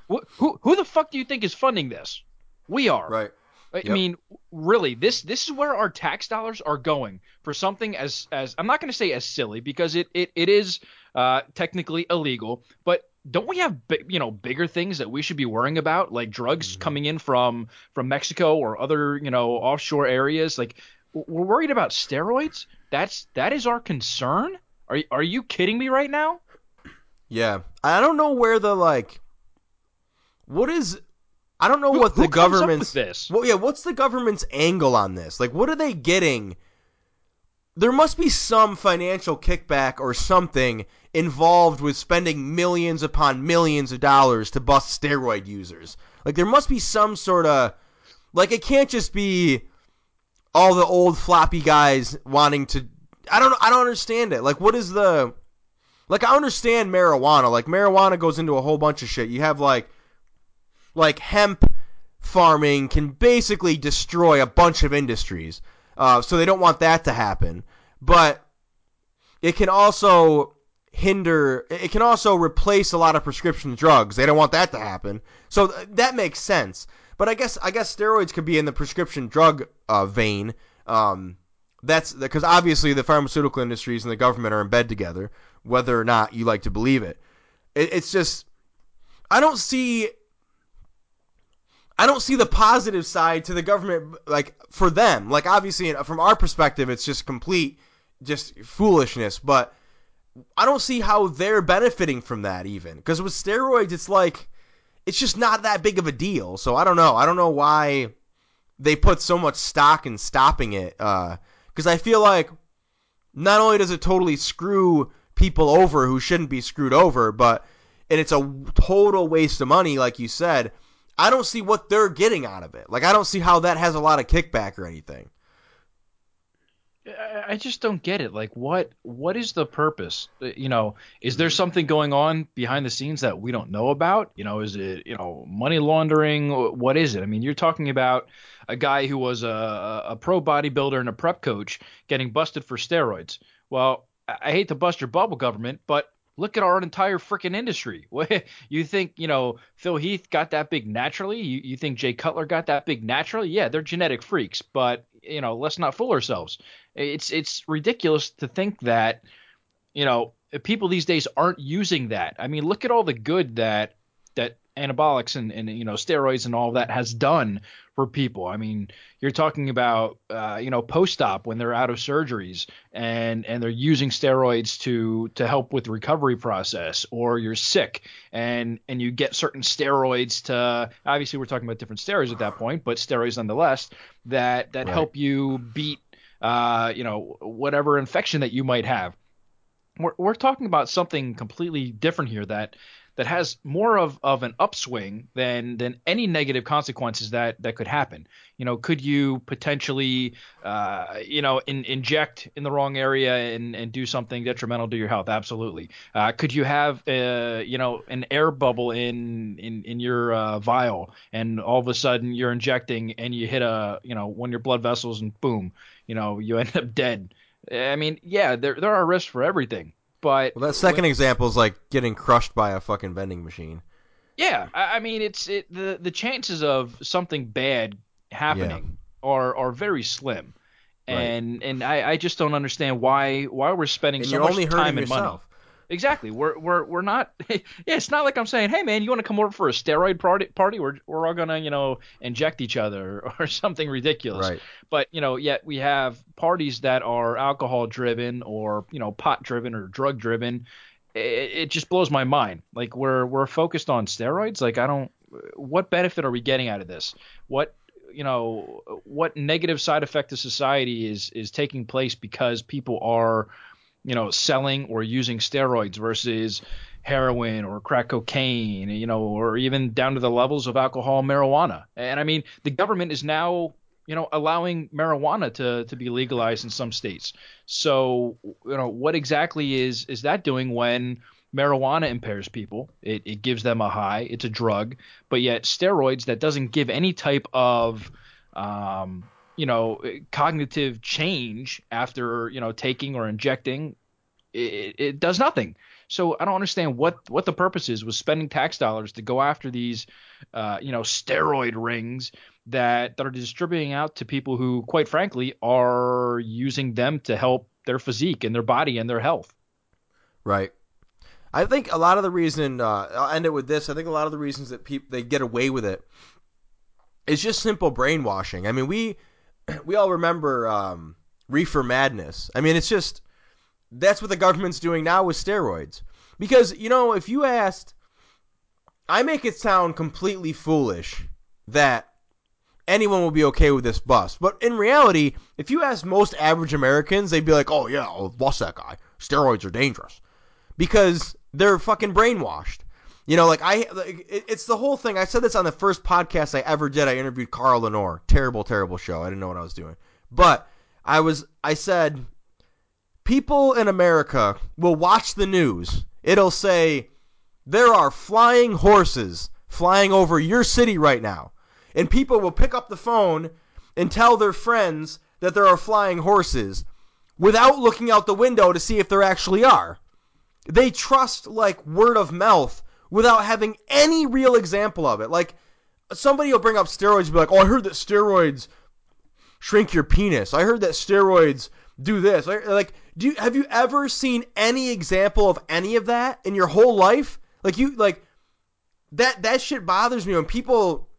what? Who, who the fuck do you think is funding this? We are. Right. I yep. mean, really, this this is where our tax dollars are going for something as as I'm not going to say as silly because it it, it is uh, technically illegal, but don't we have you know bigger things that we should be worrying about? Like drugs mm-hmm. coming in from from Mexico or other you know offshore areas? Like we're worried about steroids? That's that is our concern? Are are you kidding me right now? Yeah. I don't know where the like what is I don't know who, what the government's this. Well, yeah, what's the government's angle on this? Like, what are they getting? There must be some financial kickback or something involved with spending millions upon millions of dollars to bust steroid users. Like, there must be some sort of like it can't just be all the old floppy guys wanting to. I don't. I don't understand it. Like, what is the? Like, I understand marijuana. Like, marijuana goes into a whole bunch of shit. You have like like hemp farming can basically destroy a bunch of industries. Uh, so they don't want that to happen. But it can also hinder it can also replace a lot of prescription drugs. They don't want that to happen. So th- that makes sense. But I guess I guess steroids could be in the prescription drug uh, vein. Um, that's because obviously the pharmaceutical industries and the government are in bed together, whether or not you like to believe it. it it's just I don't see I don't see the positive side to the government, like for them. Like obviously, from our perspective, it's just complete, just foolishness. But I don't see how they're benefiting from that even because with steroids, it's like it's just not that big of a deal. So I don't know. I don't know why they put so much stock in stopping it. Because uh, I feel like not only does it totally screw people over who shouldn't be screwed over, but and it's a total waste of money, like you said I don't see what they're getting out of it. Like I don't see how that has a lot of kickback or anything. I just don't get it. Like what what is the purpose? Uh, you know, is there something going on behind the scenes that we don't know about? You know, is it, you know, money laundering? What is it? I mean, you're talking about a guy who was a, a pro bodybuilder and a prep coach getting busted for steroids. Well, I hate to bust your bubble government, but look at our entire freaking industry. you think, you know, Phil Heath got that big naturally? You, you think Jay Cutler got that big naturally? Yeah, they're genetic freaks, but you know, let's not fool ourselves. It's it's ridiculous to think that, you know, people these days aren't using that. I mean, look at all the good that that anabolics and, and you know steroids and all that has done for people. I mean, you're talking about uh, you know post-op when they're out of surgeries and and they're using steroids to to help with the recovery process, or you're sick and and you get certain steroids to obviously we're talking about different steroids at that point, but steroids nonetheless that that right. help you beat uh, you know whatever infection that you might have. We're, we're talking about something completely different here that that has more of, of an upswing than than any negative consequences that that could happen. You know, could you potentially, uh, you know, in, inject in the wrong area and, and do something detrimental to your health? Absolutely. Uh, could you have, uh, you know, an air bubble in in in your uh, vial, and all of a sudden you're injecting and you hit a, you know, one of your blood vessels, and boom, you know, you end up dead. I mean, yeah, there there are risks for everything. But well, that second when, example is like getting crushed by a fucking vending machine. Yeah, I, I mean, it's it the the chances of something bad happening yeah. are are very slim, and right. and I, I just don't understand why why we're spending and so much time and yourself. money. Exactly. We're we're we're not. yeah, it's not like I'm saying, hey man, you want to come over for a steroid party? Party? We're we're all gonna you know inject each other or something ridiculous. Right. But you know, yet we have parties that are alcohol driven or you know pot driven or drug driven. It, it just blows my mind. Like we're we're focused on steroids. Like I don't. What benefit are we getting out of this? What you know what negative side effect to society is is taking place because people are you know, selling or using steroids versus heroin or crack cocaine, you know, or even down to the levels of alcohol, marijuana. And I mean, the government is now, you know, allowing marijuana to to be legalized in some states. So, you know, what exactly is is that doing when marijuana impairs people? It, it gives them a high. It's a drug, but yet steroids that doesn't give any type of um, you know cognitive change after you know taking or injecting it, it, does nothing. So i don't understand what what the purpose is with spending tax dollars to go after these uh, you know steroid rings that that are distributing out to people who quite frankly are using them to help their physique and their body and their health. Right. I think a lot of the reason uh, i'll end it with this. I think a lot of the reasons that people they get away with it is just simple brainwashing. I mean we we all remember um, reefer madness. I mean, it's just that's what the government's doing now with steroids. Because you know, if you asked, I make it sound completely foolish that anyone will be okay with this bust. But in reality, if you ask most average Americans, they'd be like, "Oh yeah, I'll bust that guy. Steroids are dangerous," because they're fucking brainwashed. You know, like I, it's the whole thing. I said this on the first podcast I ever did. I interviewed Carl Lanore. Terrible, terrible show. I didn't know what I was doing, but I was. I said, people in America will watch the news. It'll say there are flying horses flying over your city right now, and people will pick up the phone and tell their friends that there are flying horses without looking out the window to see if there actually are. They trust like word of mouth without having any real example of it. Like somebody will bring up steroids and be like, "Oh, I heard that steroids shrink your penis. I heard that steroids do this." Like, do you have you ever seen any example of any of that in your whole life? Like you like that that shit bothers me when people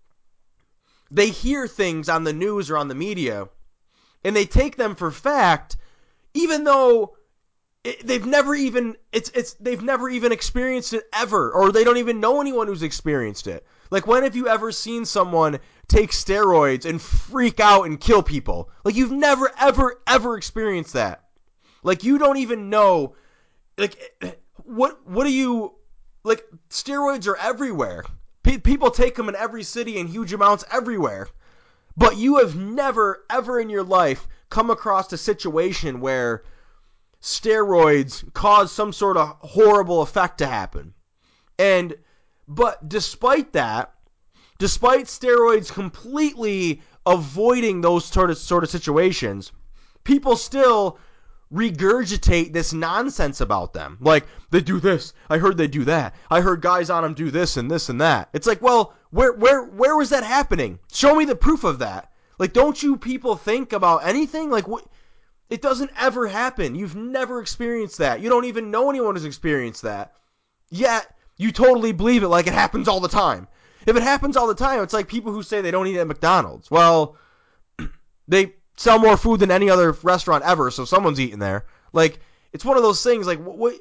they hear things on the news or on the media and they take them for fact even though it, they've never even it's it's they've never even experienced it ever or they don't even know anyone who's experienced it. Like when have you ever seen someone take steroids and freak out and kill people? Like you've never ever ever experienced that. Like you don't even know like eh, what what do you like steroids are everywhere. Pe- people take them in every city in huge amounts everywhere. But you have never ever in your life come across a situation where steroids cause some sort of horrible effect to happen. And but despite that, despite steroids completely avoiding those sort of sort of situations, people still regurgitate this nonsense about them. Like they do this, I heard they do that. I heard guys on them do this and this and that. It's like, well, where where where was that happening? Show me the proof of that. Like don't you people think about anything? Like what it doesn't ever happen. You've never experienced that. You don't even know anyone who's experienced that. Yet, you totally believe it like it happens all the time. If it happens all the time, it's like people who say they don't eat at McDonald's. Well, they sell more food than any other restaurant ever, so someone's eating there. Like, it's one of those things like what,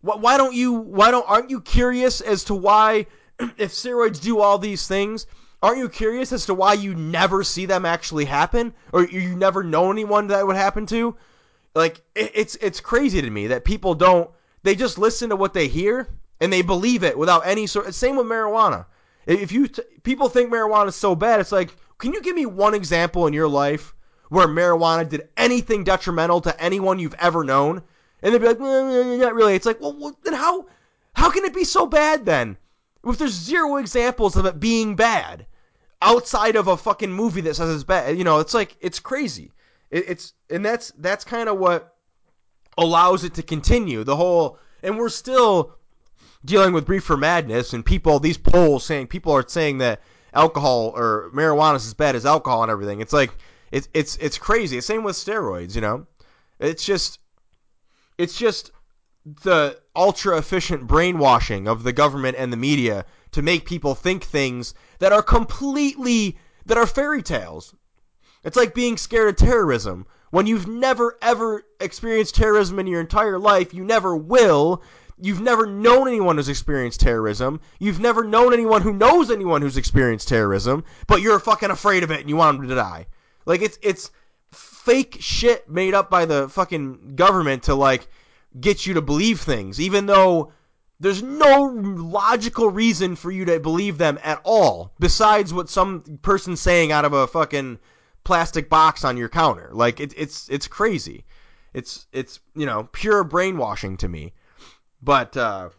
what why don't you why don't aren't you curious as to why if steroids do all these things aren't you curious as to why you never see them actually happen? Or you never know anyone that would happen to? Like it's it's crazy to me that people don't they just listen to what they hear and they believe it without any sort same with marijuana. If you t- people think marijuana is so bad it's like can you give me one example in your life where marijuana did anything detrimental to anyone you've ever known? And they'd be like well, not really. It's like well then how how can it be so bad then? If there's zero examples of it being bad outside of a fucking movie that says it's bad. You know, it's like it's crazy. It, it's and that's that's kind of what allows it to continue. The whole and we're still dealing with Reefer Madness and people. These polls saying people are saying that alcohol or marijuana is as bad as alcohol and everything. It's like it's it's it's crazy. Same with steroids. You know, it's just it's just the ultra efficient brainwashing of the government and the media to make people think things that are completely that are fairy tales. It's like being scared of terrorism. When you've never ever experienced terrorism in your entire life, you never will. You've never known anyone who's experienced terrorism. You've never known anyone who knows anyone who's experienced terrorism, but you're fucking afraid of it and you want them to die. Like it's it's fake shit made up by the fucking government to like get you to believe things, even though there's no logical reason for you to believe them at all, besides what some person's saying out of a fucking plastic box on your counter. Like it, it's it's crazy. It's it's you know pure brainwashing to me. But uh,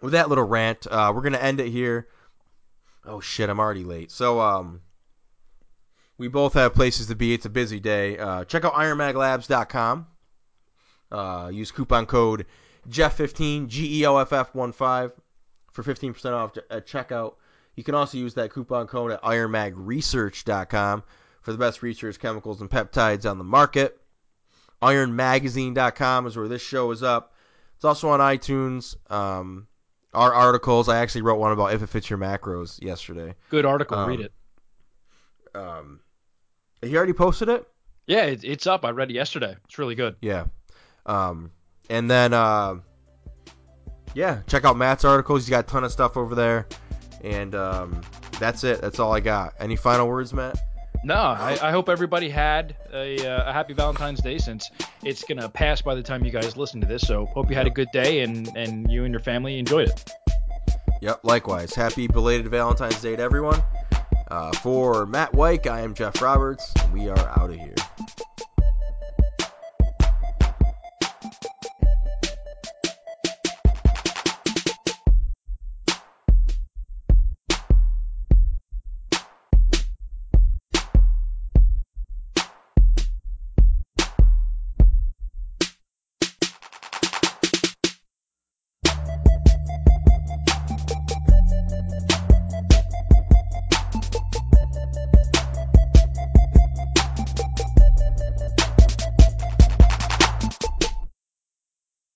with that little rant, uh, we're gonna end it here. Oh shit, I'm already late. So um, we both have places to be. It's a busy day. Uh, check out IronMagLabs.com. Uh, use coupon code Geoff15 G E O F F 15 for 15% off at checkout. You can also use that coupon code at ironmagresearch.com for the best research chemicals and peptides on the market. Ironmagazine.com is where this show is up. It's also on iTunes. Um, our articles, I actually wrote one about if it fits your macros yesterday. Good article. Um, Read it. Um, you already posted it? Yeah, it, it's up. I read it yesterday. It's really good. Yeah. Um, and then, uh, yeah, check out Matt's articles. He's got a ton of stuff over there. And um, that's it. That's all I got. Any final words, Matt? No, I, I hope everybody had a, uh, a happy Valentine's Day since it's gonna pass by the time you guys listen to this. So hope you had a good day and and you and your family enjoyed it. Yep, likewise. Happy belated Valentine's Day to everyone. Uh, for Matt Weik, I am Geoff Roberts. We are out of here.